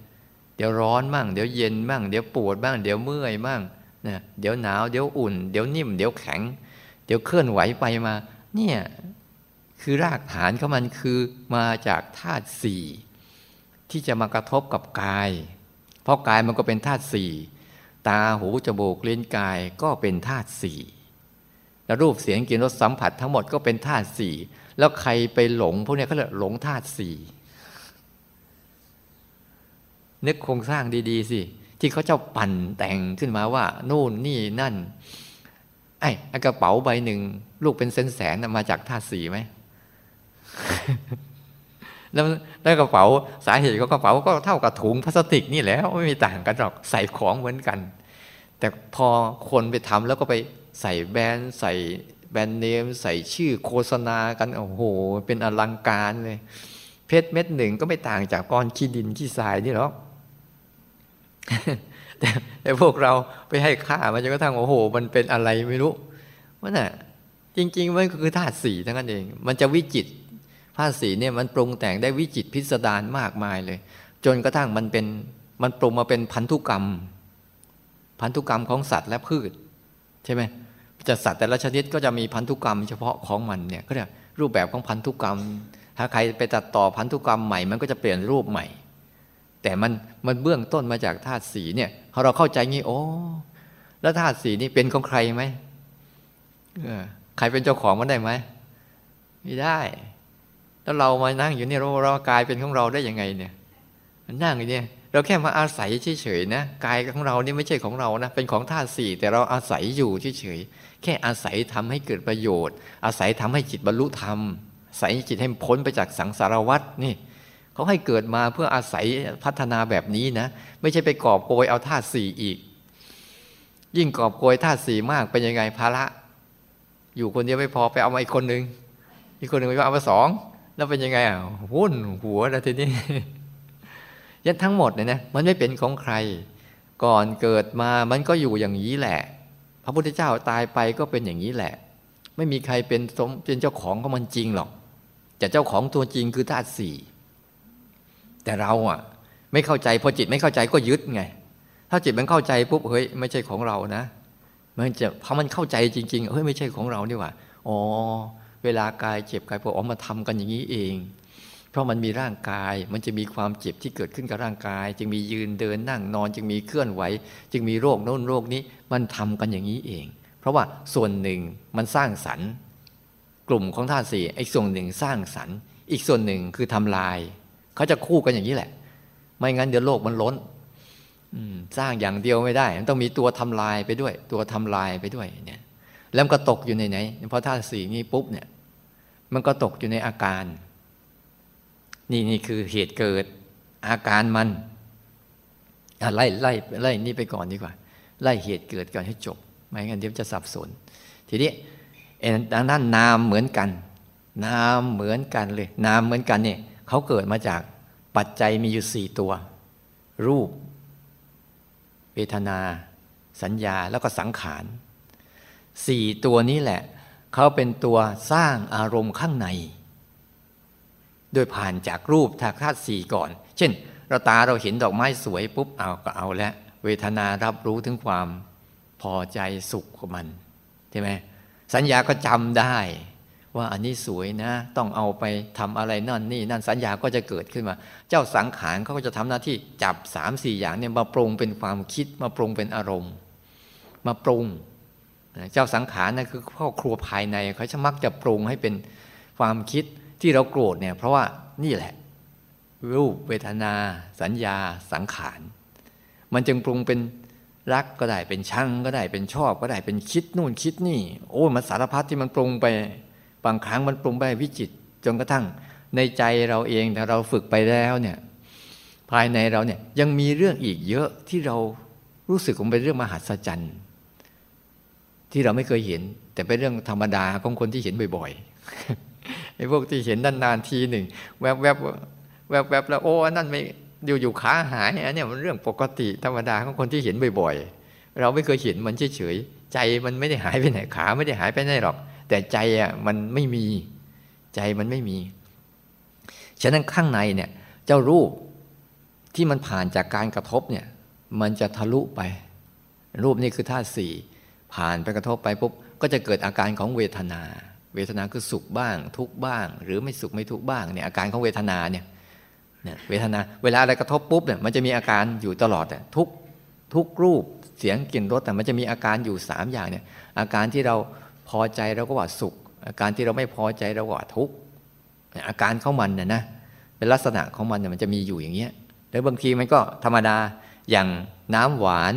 เดี๋ยวร้อนบ้างเดี๋ยวเย็นบ้างเดี๋ยวปวดบ้าง เดี๋ยวเมื่อยบ้างนะเดี๋ยวหนาว เดี๋ยวอุ่น เดี๋ยวนิ่ม เดี๋ยวแข็ง เดี๋ยวเคลื่อนไหวไปมา เนี่ยคือรากฐานของมันคือมาจากธาตุสี่ที่จะมากระทบกับกาย เพราะกายมันก็เป็นธาตุสี่ตาหูจมูกลิ้นกายก็เป็นธาตุสี่แล้วรูปเสียงกลิ่นรสสัมผัสทั้งหมดก็เป็นธาตุสี่แล้วใครไปหลงพวกนี้เขาเรียกหลงธาตุสี่นึกโครงสร้างดี ๆ สิ ที่เขาเจ้าปั่นแต่งขึ้นมาว่า นู่นนี่นั่น ไอ้กระเป๋าใบหนึ่ง ลูกเป็นแสนแสนมาจากธาตุสีไหมแล้วแล้วกระเป๋าสาเหตุของกระเป๋าก็เท่ากับถุงพลาสติกนี่แหละไม่มีต่างกันหรอกใส่ของเหมือนกัน แต่พอคนไปทำแล้วก็ไปใส่แบรนด์ใส่แบรนด์เนม ใส่ชื่อโฆษณากันโอ้โห เป็นอลังการเลย เพชรเม็ดหนึ่งก็ไม่ต่างจากก้อนขี้ดินขี้ทรายนี่หรอก แต่แต่พวกเราไปให้ค่ามันจนกระทั่งโอ้โห มันเป็นอะไรไม่รู้ว่าน่ะจริง ๆ มันก็คือธาตุสีทั้งนั้นเอง มันจะวิจิตธาตุสีเนี่ยมันปรุงแต่งได้วิจิตพิสดารมากมายเลย จนกระทั่งมันเป็นมันปรุงมาเป็นพันธุกรรม พันธุกรรมของสัตว์และพืช ใช่ไหมจะสัตว์แต่ละชนิดก็จะมีพันธุกรรม เฉพาะของมันเนี่ยก็เนี่ยรูปแบบของพันธุกรรม ถ้าใครไปตัดต่อพันธุกรรมใหม่ มันก็จะเปลี่ยนรูปใหม่ แต่มันมันเบื้องต้นมาจากธาตุสีเนี่ย พอเราเข้าใจงี้โอ้แล้วธาตุสีนี่เป็นของใครไหมใครเป็นเจ้าของมันได้ไหมไม่ได้ แล้วเรามานั่งอยู่นี่เราเรากายเป็นของเราได้ยังไงเนี่ยนั่งอยู่เนี่ย เราแค่มาอาศัยเฉยๆนะกายของเรานี่ไม่ใช่ของเรานะเป็นของธาตุสี่แต่เราอาศัยอยู่เฉยๆแค่อาศัยทำให้เกิดประโยชน์ อาศัยทำให้จิตบรรลุธรรมอาศัยจิตให้พ้นไปจากสังสารวัฏนี่ เขาให้เกิดมาเพื่ออาศัยพัฒนาแบบนี้นะ ไม่ใช่ไปกอบโกยเอาธาตุสี่อีก ยิ่งกอบโกยธาตุสี่มากเป็นยังไงภาระ อยู่คนเดียวไม่พอไปเอามาอีกคนหนึ่งอีกคนหนึ่งไปเอามาสองแล้วเป็นยังไงอะวุ่นหัวแล้วทีนี้ยันทั้งหมดเนี่ยนะมันไม่เป็นของใคร ก่อนเกิดมามันก็อยู่อย่างนี้แหละ พระพุทธเจ้าตายไปก็เป็นอย่างนี้แหละ ไม่มีใครเป็นสมเป็นเจ้าของของมันจริงหรอกแต่เจ้าของตัวจริงคือธาตุสี่ แต่เราอะ ไม่เข้าใจพอจิตไม่เข้าใจก็ยึดไง ถ้าจิตมันเข้าใจปุ๊บเฮ้ยไม่ใช่ของเรานะ มันจะพอมันเข้าใจจริงๆเฮ้ยไม่ใช่ของเราดีกว่าอ๋อเวลากายเจ็บกายปวดอ๋อมาทำกันอย่างนี้เอง เพราะมันมีร่างกายมันจะมีความเจ็บที่เกิดขึ้นกับร่างกาย จึงมียืนเดินนั่งนอน จึงมีเคลื่อนไหว จึงมีโรคโน้นโรคนี้มันทำกันอย่างนี้เอง เพราะว่าส่วนหนึ่งมันสร้างสรรค์กลุ่มของธาตุสี่อีกส่วนหนึ่งสร้างสรรค์ อีกส่วนหนึ่งคือทำลาย เขาจะคู่กันอย่างนี้แหละ ไม่งั้นเดี๋ยวโลกมันล้นสร้างอย่างเดียวไม่ได้ มันต้องมีตัวทำลายไปด้วย ตัวทำลายไปด้วยเนี่ย แล้วก็ตกอยู่ในไหนเพราะธาตุสี่นี้ปุ๊บเนี่ย มันก็ตกอยู่ในอาการ นี่นี่คือเหตุเกิด อาการมันไล่ไล่ไล่นี่ไปก่อนดีกว่า ไล่เหตุเกิดก่อนให้จบ ไม่งั้นเดี๋ยวจะสับสน ทีนี้ดังนั้นนามเหมือนกัน นามเหมือนกันเลย นามเหมือนกันเนี่ย เขาเกิดมาจากปัจจัยมีอยู่สี่ตัว รูป เวทนา สัญญาแล้วก็สังขารสี่ตัวนี้แหละ เขาเป็นตัวสร้างอารมณ์ข้างใน โดยผ่านจากรูปทางธาตุสี่ก่อน เช่น เราตาเราเห็นดอกไม้สวยปุ๊บเอาก็เอาแล้วเวทนารับรู้ถึงความพอใจสุขของมันใช่ไหมสัญญาก็จำได้ ว่าอันนี้สวยนะ ต้องเอาไปทำอะไรนั่นนี่นั่นสัญญาก็จะเกิดขึ้นมา เจ้าสังขารเขาก็จะทำหน้าที่จับสามสี่อย่างเนี่ยมาปรุงเป็นความคิดมาปรุงเป็นอารมณ์ มาปรุง เจ้าสังขารนั่นคือพ่อครัวภายในเขาจะมักจะปรุงให้เป็นความคิดที่เราโกรธเนี่ย เพราะว่านี่แหละ รูปเวทนา สัญญาสังขาร มันจึงปรุงเป็นรักก็ได้เป็นชังก็ได้เป็นชอบก็ได้เป็นคิดนู่นคิดนี่ โอ้มันสารพัดที่มันปรุงไป บางครั้งมันปรุงไปวิจิต จนกระทั่งในใจเราเองแต่เราฝึกไปแล้วเนี่ยภายในเราเนี่ยยังมีเรื่องอีกเยอะที่เรารู้สึกว่าเป็นเรื่องมหัศจรรย์ที่เราไม่เคยเห็น แต่เป็นเรื่องธรรมดาของคนที่เห็นบ่อยๆไอ้พวกที่เห็นนานๆทีหนึ่งแวบๆแวบแวบแล้วโอ้นั่นไม่อยู่อยู่ขาหายอันนี้มันเรื่องปกติธรรมดาของคนที่เห็นบ่อยๆ เราไม่เคยเห็นมันเฉยๆใจมันไม่ได้หายไปไหนขาไม่ได้หายไปไหนหรอก แต่ใจอะมันไม่มีใจมันไม่มี ฉะนั้นข้างในเนี่ยเจ้ารูปที่มันผ่านจากการกระทบเนี่ยมันจะทะลุไป รูปนี่คือธาตุสี่ผ่านไปกระทบไปปุ๊บก็จะเกิดอาการของเวทนา เวทนาคือสุขบ้าง ทุกบ้าง หรือไม่สุขไม่ทุกบ้างเนี่ยอาการของเวทนาเนี่ยเนี่ยเวทนาเวลาอะไรกระทบปุ๊บเนี่ยมันจะมีอาการอยู่ตลอดแต่ทุกทุกรูปเสียงกลิ่นรสแต่มันจะมีอาการอยู่สามอย่างเนี่ยอาการที่เรา พอใจเราก็ว่าสุข อาการที่เราไม่พอใจเราก็ว่าทุกข์อาการของมันเนี่ยนะเป็นลักษณะของมันเนี่ยมันจะมีอยู่อย่างเงี้ยแล้วบางทีมันก็ธรรมดาอย่างน้ำหวาน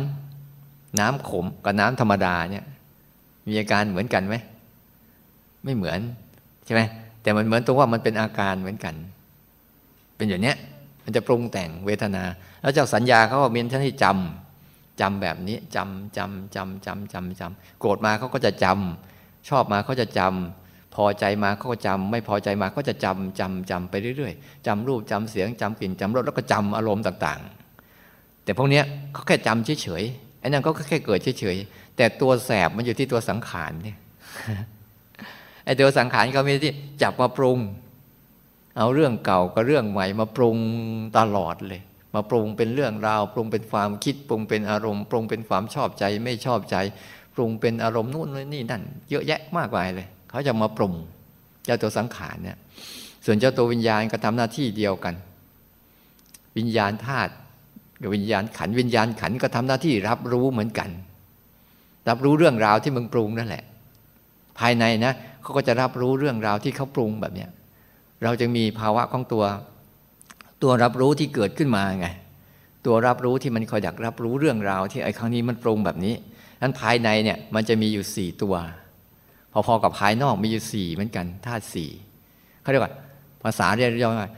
น้ำขมกับน้ำธรรมดาเนี่ย มีอาการเหมือนกันไหมไม่เหมือนใช่ไหมแต่มันเหมือนตรงว่ามันเป็นอาการเหมือนกัน เป็นอย่างเนี้ยมันจะปรุงแต่งเวทนา แล้วเจ้าสัญญาเขาก็มีท่านที่จำจำแบบนี้จำจำจำจำจำจำโกรธมาเขาก็จะจำ ชอบมาเขาจะจำพอใจมาเขาก็จำไม่พอใจมาก็จะจำจำจำไปเรื่อยๆจำรูปจำเสียงจำกลิ่นจำรสแล้วก็จำอารมณ์ต่างๆ แต่พวกนี้เขาแค่จำเฉยๆไอ้นั่นก็แค่เกิดเฉยๆแต่ตัวแสบมันอยู่ที่ตัวสังขารเนี่ยไอ้ตัวสังขารเขามีที่จับมาปรุง เอาเรื่องเก่ากับเรื่องใหม่มาปรุงตลอดเลย มาปรุงเป็นเรื่องราว ปรุงเป็นความคิดปรุงเป็นอารมณ์ ปรุงเป็นความชอบใจไม่ชอบใจ ปรุงเป็นอารมณ์นู่นนี่นั่นเยอะแยะมากมายเลย เขาจะมาปรุงเจ้าตัวสังขารเนี่ย ส่วนเจ้าตัววิญญาณก็ทำหน้าที่เดียวกัน วิญญาณธาตุกับวิญญาณขันวิญญาณขันก็ทำหน้าที่รับรู้เหมือนกัน รับรู้เรื่องราวที่มึงปรุงนั่นแหละ ภายในนะเขาก็จะรับรู้เรื่องราวที่เขาปรุงแบบเนี้ยเราจะมีภาวะของตัว ตัวรับรู้ที่เกิดขึ้นมาไงตัวรับรู้ที่มันคอยดักรับรู้เรื่องราวที่ไอ้ครั้งนี้มันปรุงแบบนี้ นั้นภายในเนี่ยมันจะมีอยู่สี่ตัว พอๆกับภายนอกมีอยู่สี่เหมือนกันธาตุสี่เขาเรียกว่าภาษาเรียกว่า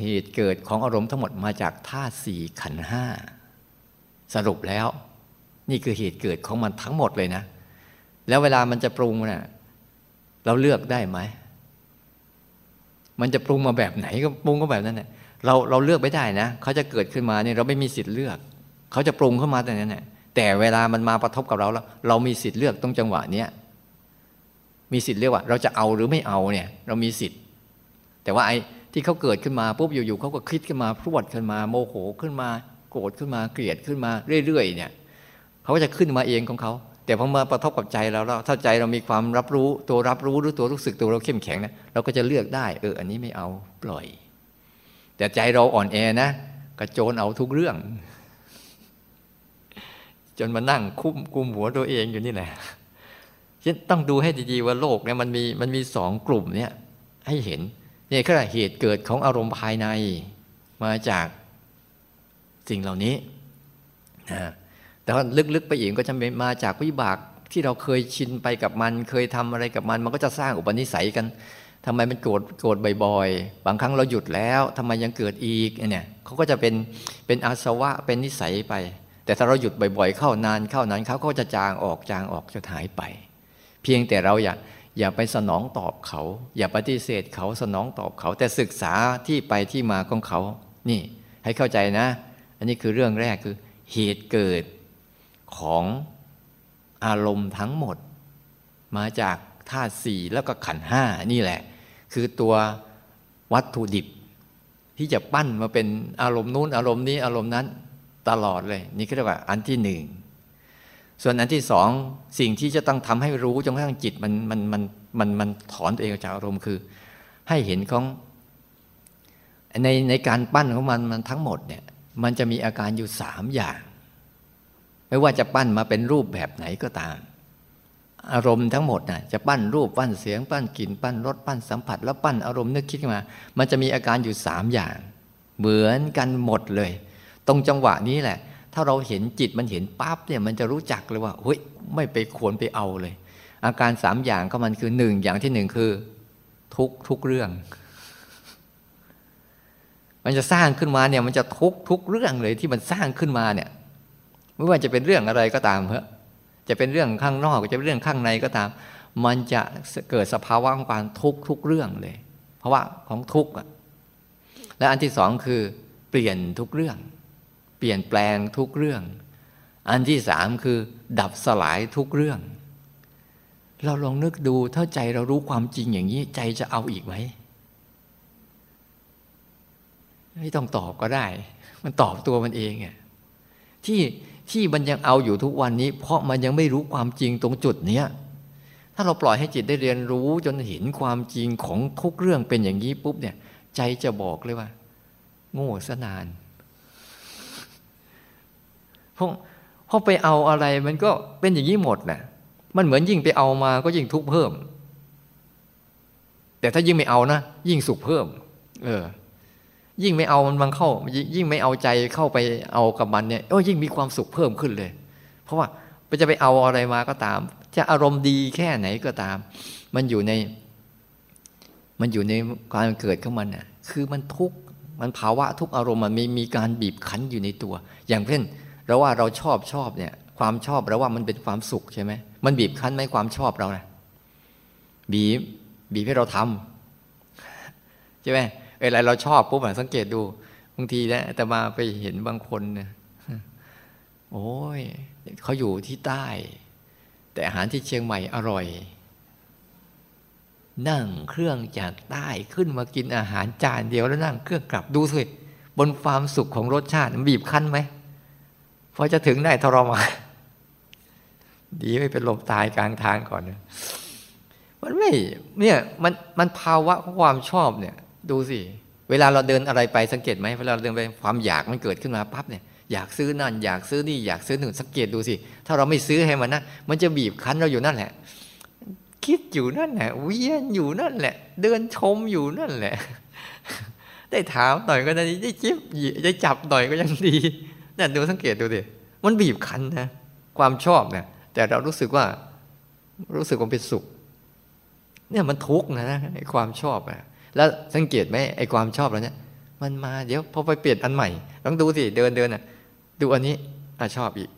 เหตุเกิดของอารมณ์ทั้งหมดมาจากธาตุสี่ขันห้าสรุปแล้ว นี่คือเหตุเกิดของมันทั้งหมดเลยนะ แล้วเวลามันจะปรุงเนะ่ยเราเลือกได้ไหมมันจะปรุงมาแบบไหนก็ปรุงก็แบบนั้นแหละเราเราเลือกไม่ได้นะเขาจะเกิดขึ้นมาเนี่ยเราไม่มีสิทธิ์เลือก เขาจะปรุงเข้ามาแต่นั้นแหละ แต่เวลามันมาประทบกับเราแล้ว เรามีสิทธิ์เลือกตรงจังหวะเนี้ยมีสิทธิ์เลือกว่า เราจะเอาหรือไม่เอาเนี่ย เรามีสิทธิ์ แต่ว่าไอ้ที่เขาเกิดขึ้นมาปุ๊บอยู่ๆเขาก็คิดขึ้นมาพรวดขึ้นมา โมโหขึ้นมาโโกรธขึ้นมาเกลียดขึ้นมาเรื่อยๆเนี่ยเขาก็จะขึ้นมาเองของเขาแต่พอมาประทบกับใจเราแล้วถ้าใจเรามีความรับรู้ตัวรับรู้หรือตัวรู้สึกตัวเราเข้มแข็งนะเราก็จะเลือกได้เอออันนี้ไม่เอาปล่อย แต่ใจเราอ่อนแอนะกระโจนเอาทุกเรื่อง จนมานั่งคุ้มกุมหัวตัวเองอยู่นี่แหละฉะนั้นต้องดูให้ดีๆว่าโลกเนี่ยมันมีมันมีสองกลุ่มเนี่ยให้เห็นเนี่ยคือเหตุเกิดของอารมณ์ภายในมาจากสิ่งเหล่านี้นะแต่ว่าลึกๆไปอีกก็จะมาจากวิบากที่เราเคยชินไปกับมัน เคยทำอะไรกับมัน มันก็จะสร้างอุปนิสัยกันทำไมมันโกรธโกรธบ่อยๆ บางครั้งเราหยุดแล้วทำไมยังเกิดอีกเนี่ยเขาก็จะเป็นเป็นอาสวะเป็นนิสัยไป แต่ถ้าเราหยุดบ่อยๆ เข้านานเข้านานเขาก็จะจางออกจางออกจะหายไป เพียงแต่เราอย่าอย่าไปสนองตอบเขา อย่าปฏิเสธเขาสนองตอบเขา แต่ศึกษาที่ไปที่มาของเขา นี่ให้เข้าใจนะ อันนี้คือเรื่องแรกคือเหตุเกิดของอารมณ์ทั้งหมด มาจากธาตุสี่แล้วก็ขันห้านี่แหละ คือตัววัตถุดิบ ที่จะปั้นมาเป็นอารมณ์นู้นอารมณ์นี้อารมณ์นั้น ตลอดเลย นี่ก็เรียกว่าอันที่หนึ่งส่วนอันที่สองสิ่งที่จะต้องทำให้รู้จนกระทั่งจิตมันมันมันมันมันถอนตัวเองจากอารมณ์คือ ให้เห็นของในในการปั้นของมันมันทั้งหมดเนี่ย มันจะมีอาการอยู่สามอย่าง ไม่ว่าจะปั้นมาเป็นรูปแบบไหนก็ตาม อารมณ์ทั้งหมดนะจะปั้นรูปปั้นเสียง ปั้นกลิ่นปั้นรสปั้นสัมผัส แล้วปั้นอารมณ์นึกคิดมา มันจะมีอาการอยู่สามอย่าง เหมือนกันหมดเลย ตรงจังหวะนี้แหละ ถ้าเราเห็นจิตมันเห็นปั๊บเนี่ยมันจะรู้จักเลยว่าเฮ้ยไม่ไปควรไปเอาเลย อาการสามอย่างก็มันคือหนึ่งอย่างที่หนึ่งคือ ทุกทุกเรื่อง มันจะสร้างขึ้นมาเนี่ย มันจะทุกทุกเรื่องเลยที่มันสร้างขึ้นมาเนี่ย ไม่ว่าจะเป็นเรื่องอะไรก็ตามเพอจะเป็นเรื่องข้างนอกจะเป็นเรื่องข้างในก็ตาม มันจะเกิดสภาวะของการทุกทุกเรื่องเลย เพราะว่าของทุกข์และอันที่สองคือเปลี่ยนทุกเรื่อง ปลี่ยนแปลงทุกเรื่อง อันที่สามคือ ดับสลายทุกเรื่อง เราลองนึกดูถ้าใจเรารู้ความจริงอย่างนี้ ใจจะเอาอีกไหมไม่ต้องตอบก็ได้ มันตอบตัวมันเองไงที่ที่มันยังเอาอยู่ทุกวันนี้ เพราะมันยังไม่รู้ความจริงตรงจุดเนี้ยถ้าเราปล่อยให้จิตได้เรียนรู้จนเห็นความจริงของทุกเรื่องเป็นอย่างนี้ปุ๊บเนี่ย ใจจะบอกเลยว่า โง่สนาน เพราะพอไปเอาอะไรมันก็เป็นอย่างนี้หมดนะมันเหมือนยิ่งไปเอามาก็ยิ่งทุกข์เพิ่ม แต่ถ้ายิ่งไม่เอานะยิ่งสุขเพิ่ม เออ ยิ่งไม่เอามันบังเข้า ยิ่งไม่เอาใจเข้าไปเอากับมันเนี่ยโอ้ยิ่งมีความสุขเพิ่มขึ้นเลย เพราะว่าจะไปเอาอะไรมาก็ตาม จะอารมณ์ดีแค่ไหนก็ตาม มันอยู่ใน มันอยู่ในการเกิดของมันน่ะ คือมันทุกข์มันภาวะทุกอารมณ์มันมีมีการบีบคั้นอยู่ในตัว อย่างเช่น เราว่าเราชอบชอบเนี่ย ความชอบเราว่ามันเป็นความสุขใช่ไหมมันบีบคั้นไหมความชอบเรานะบีบบีบให้เราทำใช่ไหมเวลาเราชอบปุ๊บสังเกตดูบางทีนะแต่มาไปเห็นบางคนเนี่ยโอ้ยเขาอยู่ที่ใต้ แต่อาหารที่เชียงใหม่อร่อย นั่งเครื่องจากใต้ขึ้นมากินอาหารจานเดียวแล้วนั่งเครื่องกลับดูสิบนความสุขของรสชาติมันบีบคั้นไหม พอจะถึงได้ทรมานดีไม่เป็นลมตายกลางทางก่อนเนี่ยมันไม่เนี่ยมันมันภาวะของความชอบเนี่ย ดูสิ เวลาเราเดินอะไรไปสังเกตไหมเวลาเราเดินไปความอยากมันเกิดขึ้นมาปั๊บเนี่ยอยากซื้อนั่น อยากซื้อนี่อยากซื้อหนึ่งสังเกตดูสิ ถ้าเราไม่ซื้อให้มันนะมันจะบีบคั้นเราอยู่นั่นแหละ คิดอยู่นั่นแหละเวียนอยู่นั่นแหละ เดินชมอยู่นั่นแหละ ได้ถามหน่อยก็ได้ได้จิบได้จับหน่อยก็ยังดี นั่นดูสังเกตดูสิมันบีบคั้นนะความชอบเนี่ย แต่เรารู้สึกว่ารู้สึกว่าเป็นสุข เนี่ยมันทุกข์นะไอ้ความชอบอะแล้วสังเกตไหมไอ้ความชอบเราเนี่ย มันมาเดี๋ยวพอไปเปลี่ยนอันใหม่ต้องดูสิเดินเดินอะดูอันนี้อะชอบอีก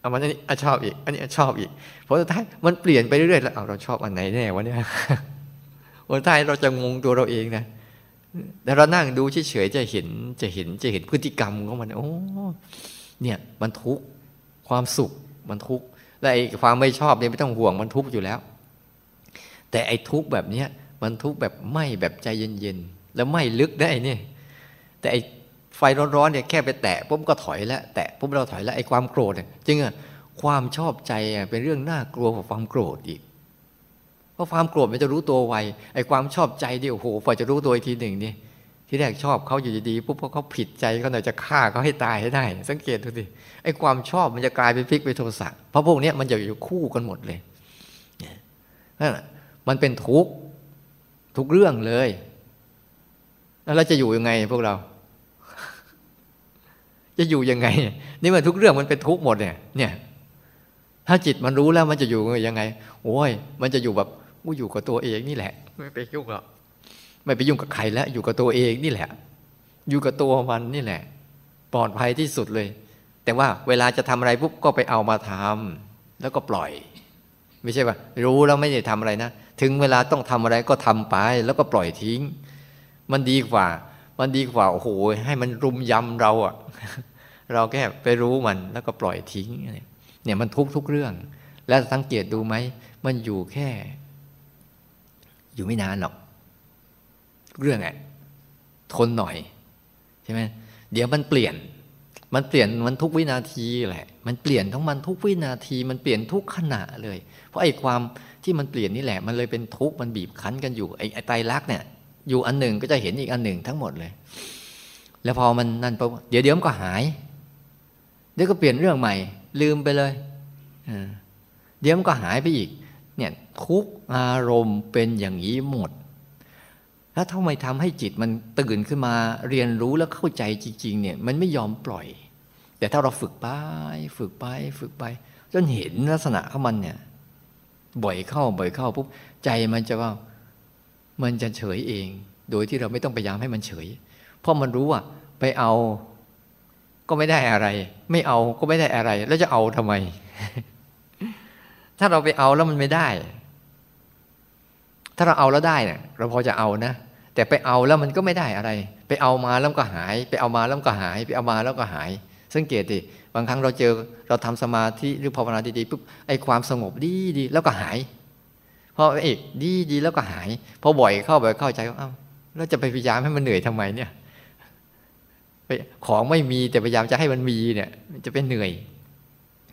เอามันอันนี้อะชอบอีก อันนี้อะชอบอีกพอสุดท้ายมันเปลี่ยนไปเรื่อยๆแล้วเอาเราชอบอันไหนแน่วะเนี่ยวันท้ายเราจะงงตัวเราเองนะ แต่เรานั่งดูเฉยๆจะเห็นจะเห็นจะเห็นพฤติกรรมของมัน โอ้เนี่ยมันทุกข์ความสุขมันทุกข์และไอ้ความไม่ชอบเนี่ยไม่ต้องห่วงมันทุกข์อยู่แล้ว แต่ไอ้ทุกข์แบบเนี้ยมันทุกข์แบบไม่แบบใจเย็นๆแล้วไม่ลึกได้เนี่ยแต่ไอ้ไฟร้อนๆเนี่ยแค่ไปแตะปุ๊บก็ถอยแล้วแตะปุ๊บเราถอยแล้วไอ้ความโกรธเนี่ยจริงอะความชอบใจเป็นเรื่องน่ากลัวกว่าความโกรธอีก เพราะความโกรธมันจะรู้ตัวไวไอ้ความชอบใจดิโอ้โหพอจะรู้ตัวอีกทีหนึ่งนี่ที่แรกชอบเขาอยู่ดีๆปุ๊บพอเขาผิดใจเขาหน่อยจะฆ่าเขาให้ตายให้ได้ สังเกตดูสิไอ้ความชอบมันจะกลายเป็นพลิกไปโทสะเพราะพวกนี้มันจะอยู่คู่กันหมดเลยนั่นมันเป็นทุกทุกเรื่องเลยแล้วจะอยู่ยังไงพวกเรา จะอยู่ยังไง นี่มันทุกเรื่องมันเป็นทุกหมดเนี่ย เนี่ย ถ้าจิตมันรู้แล้วมันจะอยู่ยังไง โอ้ย มันจะอยู่แบบ กูอยู่กับตัวเองนี่แหละ ไม่ไปยุ่งหรอกไม่ไปยุ่งกับใครแล้ว อยู่กับตัวเองนี่แหละ อยู่กับตัวมันนี่แหละ ปลอดภัยที่สุดเลย แต่ว่าเวลาจะทำอะไรปุ๊บก็ไปเอามาทำแล้วก็ปล่อย ไม่ใช่ว่า รู้แล้วไม่ได้ทำอะไรนะถึงเวลาต้องทำอะไรก็ทำไป แล้วก็ปล่อยทิ้ง มันดีกว่า มันดีกว่าโอ้โหให้มันรุมยำเราอะเราแค่ไปรู้มันแล้วก็ปล่อยทิ้งเนี่ยมันทุกทุกเรื่อง แล้วสังเกตดูไหมมันอยู่แค่ อยู่ไม่นานหรอก เรื่องอะทนหน่อยใช่ไหมเดี๋ยวมันเปลี่ยน มันเปลี่ยนมันทุกวินาทีแหละ มันเปลี่ยนทั้งมันทุกวินาที มันเปลี่ยนทุกขณะเลย เพราะไอ้ความที่มันเปลี่ยนนี่แหละ มันเลยเป็นทุกข์มันบีบคั้นกันอยู่ไอ้ไตรลักษณ์เนี่ย อยู่อันหนึ่งก็จะเห็นอีกอันหนึ่งทั้งหมดเลย แล้วพอมันนั่นปุ๊บเดี๋ยวเดี๋ยวมันก็หาย เดี๋ยวก็เปลี่ยนเรื่องใหม่ ลืมไปเลยเดี๋ยวมันก็หายไปอีก เนี่ยทุกอารมณ์เป็นอย่างนี้หมด แล้วทำไมทำให้จิตมันตื่นขึ้นมาเรียนรู้แล้วเข้าใจจริงๆเนี่ยมันไม่ยอมปล่อย แต่ถ้าเราฝึกไป ฝึกไปฝึกไป จนเห็นลักษณะของมันเนี่ยบ่อยเข้าบ่อยเข้าปุ๊บใจมันจะว่ามันจะเฉยเอง โดยที่เราไม่ต้องพยายามให้มันเฉย เพราะมันรู้ว่าไปเอาก็ไม่ได้อะไร ไม่เอาก็ไม่ได้อะไร แล้วจะเอาทำไม ถ้าเราไปเอาแล้วมันไม่ได้ ถ้าเราเอาแล้วได้เนี่ยเราพอจะเอานะ แต่ไปเอาแล้วมันก็ไม่ได้อะไร ไปเอามาแล้วก็หาย ไปเอามาแล้วก็หาย ไปเอามาแล้วก็หาย สังเกตดิบางครั้งเราเจอเราทำสมาธิหรือภาวนาดีๆปุ๊บไอ้ความสงบดีดีแล้วก็หายพอเอกดีดีแล้วก็หายพอบ่อยเข้าบ่อยเข้าใจว่าอ้าวแล้วจะไปพยายามให้มันเหนื่อยทำไมเนี่ยของไม่มีแต่พยายามจะให้มันมีเนี่ย จะเป็นเหนื่อย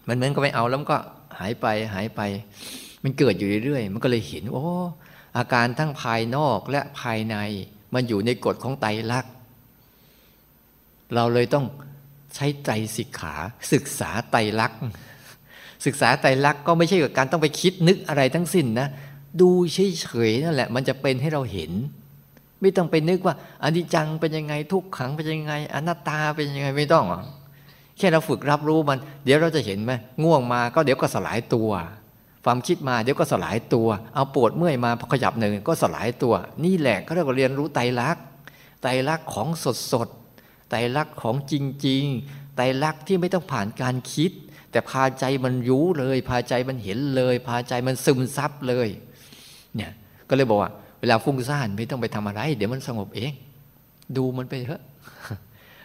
มันเหมือนก็ไม่เอาแล้วมันก็หายไปหายไป มันเกิดอยู่เรื่อยๆมันก็เลยเห็นโอ้อาการทั้งภายนอกและภายใน มันอยู่ในกฎของไตรลักษณ์เราเลยต้องใช้ใจสิกขาศึกษาไตรลักษณ์ศึกษาไตรลักษณ์ก็ไม่ใช่กับการต้องไปคิดนึกอะไรทั้งสิ้นนะดูเฉยๆนั่นแหละ มันจะเป็นให้เราเห็น ไม่ต้องไปนึกว่าอนิจจังเป็นยังไงทุกขังเป็นยังไง อนัตตาเป็นยังไงไม่ต้อง แค่เราฝึกรับรู้มัน เดี๋ยวเราจะเห็นไหมง่วงมาก็เดี๋ยวก็สลายตัว ความคิดมาเดี๋ยวก็สลายตัว เอาปวดเมื่อยมาพอขยับหนึ่งก็สลายตัว นี่แหละเขาเรียกว่าเรียนรู้ไตรลักษณ์ไตรลักษณ์ของสดสดไตรลักษณ์ของจริง ๆ ไตรลักษณ์ที่ไม่ต้องผ่านการคิด แต่พาใจมันรู้เลย พาใจมันเห็นเลย พาใจมันซึมซับเลยเนี่ยก็เลยบอกว่า เวลาฟุ้งซ่านไม่ต้องไปทำอะไร เดี๋ยวมันสงบเอง ดูมันไปเถอะ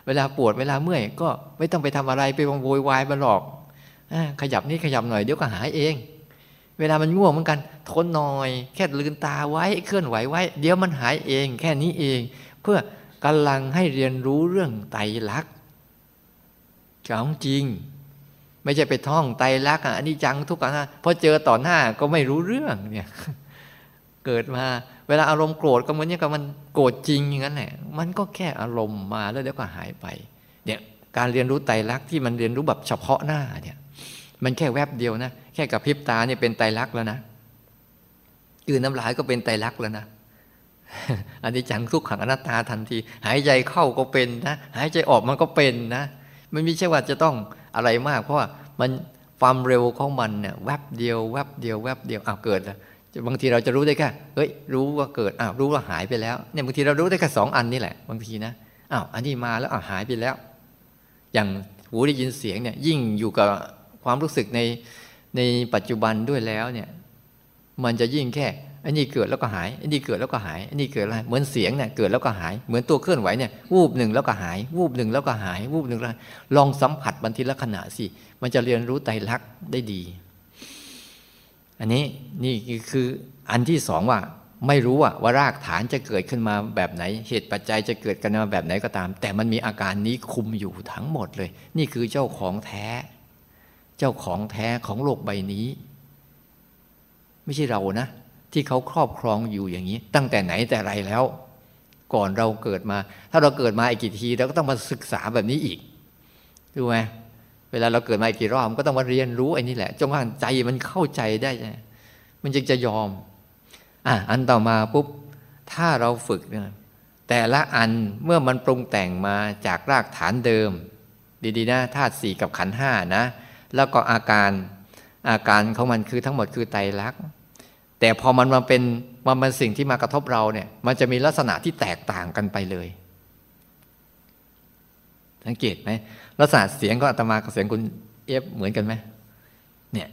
เวลาปวดเวลาเมื่อยก็ไม่ต้องไปทำอะไรไปวงโวยวายมันหรอกขยับนี่ขยับหน่อยเดี๋ยวก็หายเอง เวลามันง่วงเหมือนกัน ทนหน่อย แค่ลืนตาไว้เคลื่อนไหวไว้ เดี๋ยวมันหายเอง แค่นี้เอง เพื่อกำลังให้เรียนรู้เรื่องไตรลักษณ์ของจริง ไม่ใช่ไปท่องไตรลักษณ์อันนี้จังทุกข์นะพอเจอต่อหน้าก็ไม่รู้เรื่องเนี่ยเกิดมา เวลาอารมณ์โกรธก็เหมือนอย่างกับมันโกรธจริงอย่างนั้นแหละมันก็แค่อารมณ์มาแล้วเดี๋ยวก็หายไปเนี่ยการเรียนรู้ไตรลักษณ์ที่มันเรียนรู้แบบเฉพาะหน้าเนี่ยมันแค่แวบเดียวนะ แค่กับพริบตาเนี่ยเป็นไตรลักษณ์แล้วนะอื่นน้ำลายก็เป็นไตรลักษณ์แล้วนะอันนี้จังทุกขังอนัตตาทันที หายใจเข้าก็เป็นนะ หายใจออกมันก็เป็นนะ มันไม่ใช่ว่าจะต้องอะไรมาก เพราะว่ามันความเร็วของมันเนี่ยแวบเดียวแวบเดียวแวบเดียวอ้าวเกิด บางทีเราจะรู้ได้แค่เฮ้ย รู้ว่าเกิดอ้าวรู้ว่าหายไปแล้วเนี่ยบางทีเรารู้ได้แค่สองอันนี่แหละ บางทีนะอ้าวอันนี้มาแล้วอ้าวหายไปแล้ว อย่างหูได้ยินเสียงเนี่ย ยิ่งอยู่กับความรู้สึกในในปัจจุบันด้วยแล้วเนี่ย มันจะยิ่งแค่อันนี้เกิดแล้วก็หายอันนี้เกิดแล้วก็หายอันนี้เกิดอะไรเหมือนเสียงเนี่ยเกิดแล้วก็หาย เหมือนตัวเคลื่อนไหวเนี่ยวูบหนึ่งแล้วก็หาย วูบหนึ่งแล้วก็หาย วูบหนึ่งแล้วลองสัมผัสบันทีละขณะสิมันจะเรียนรู้ไตรลักษณ์ได้ดี อันนี้นี่คืออันที่สองว่าไม่รู้ว่ารากฐานจะเกิดขึ้นมาแบบไหน เหตุปัจจัยจะเกิดกันมาแบบไหนก็ตาม แต่มันมีอาการนี้คุมอยู่ทั้งหมดเลย นี่คือเจ้าของแท้ เจ้าของแท้ของโลกใบนี้ ไม่ใช่เรานะ ที่เขาครอบครองอยู่อย่างนี้ ตั้งแต่ไหนแต่ไรแล้ว ก่อนเราเกิดมา ถ้าเราเกิดมาอีกกี่ทีเราก็ต้องมาศึกษาแบบนี้อีกรู้ไหม เวลาเราเกิดมาอีกกี่รอบก็ต้องมาเรียนรู้ไอ้นี่แหละจงว่าใจมันเข้าใจได้มันจึงจะยอมอะอันต่อมาปุ๊บถ้าเราฝึกแต่ละอันเมื่อมันปรุงแต่งมาจากรากฐานเดิม ดีๆนะธาตุสี่กับขันห้านะ แล้วก็อาการอาการของมันคือทั้งหมดคือไตรลักษณ์แต่พอมันมาเป็นมันเป็นสิ่งที่มากระทบเราเนี่ย มันจะมีลักษณะที่แตกต่างกันไปเลย สังเกตไหม ลักษณะเสียงก็อาตมากับเสียงคุณเอฟเหมือนกันไหมเนี่ย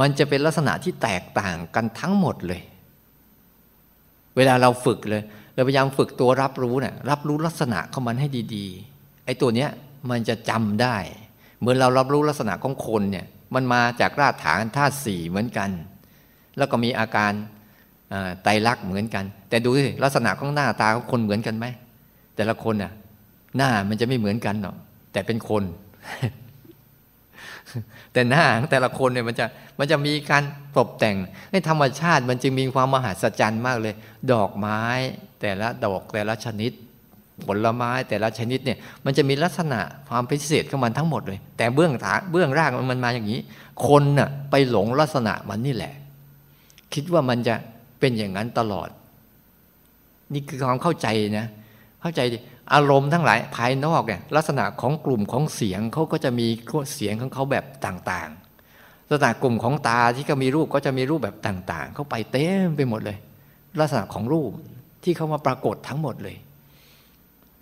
มันจะเป็นลักษณะที่แตกต่างกันทั้งหมดเลย เวลาเราฝึกเลยเราพยายามฝึกตัวรับรู้เนะี่ยรับรู้ลักษณะของมันให้ดีๆไอ้ตัวเนี้ยมันจะจำได้ เหมือนเรารับรู้ลักษณะของคนเนี่ย มันมาจากรากฐานธาตุสี่เหมือนกัน แล้วก็มีอาการไตรักเหมือนกัน แต่ดูสิลักษณะของหน้าตาของคนเหมือนกันไหมแต่ละคนน่ะหน้ามันจะไม่เหมือนกันหรอก แต่เป็นคน แต่หน้าของแต่ละคนเนี่ยมันจะมันจะมีการตกแต่งในธรรมชาติมันจึงมีความมหัศจรรย์มากเลย ดอกไม้ แต่ละดอกแต่ละชนิด ผลไม้แต่ละชนิดเนี่ย มันจะมีลักษณะความพิเศษของมันทั้งหมดเลย แต่เบื้องฐานเบื้องรากมันมาอย่างนี้ คนน่ะไปหลงลักษณะมันนี่แหละ คิดว่ามันจะเป็นอย่างนั้นตลอด นี่คือความเข้าใจนะ เข้าใจดิ อารมณ์ทั้งหลายภายนอกเนี่ยลักษณะของกลุ่มของเสียงเขาก็จะมีเสียงของเขาแบบต่างๆ ลักษณะกลุ่มของตาที่ก็มีรูปก็จะมีรูปแบบต่าง ๆ เขาไปเต็มไปหมดเลย ลักษณะของรูปที่เขามาปรากฏทั้งหมดเลย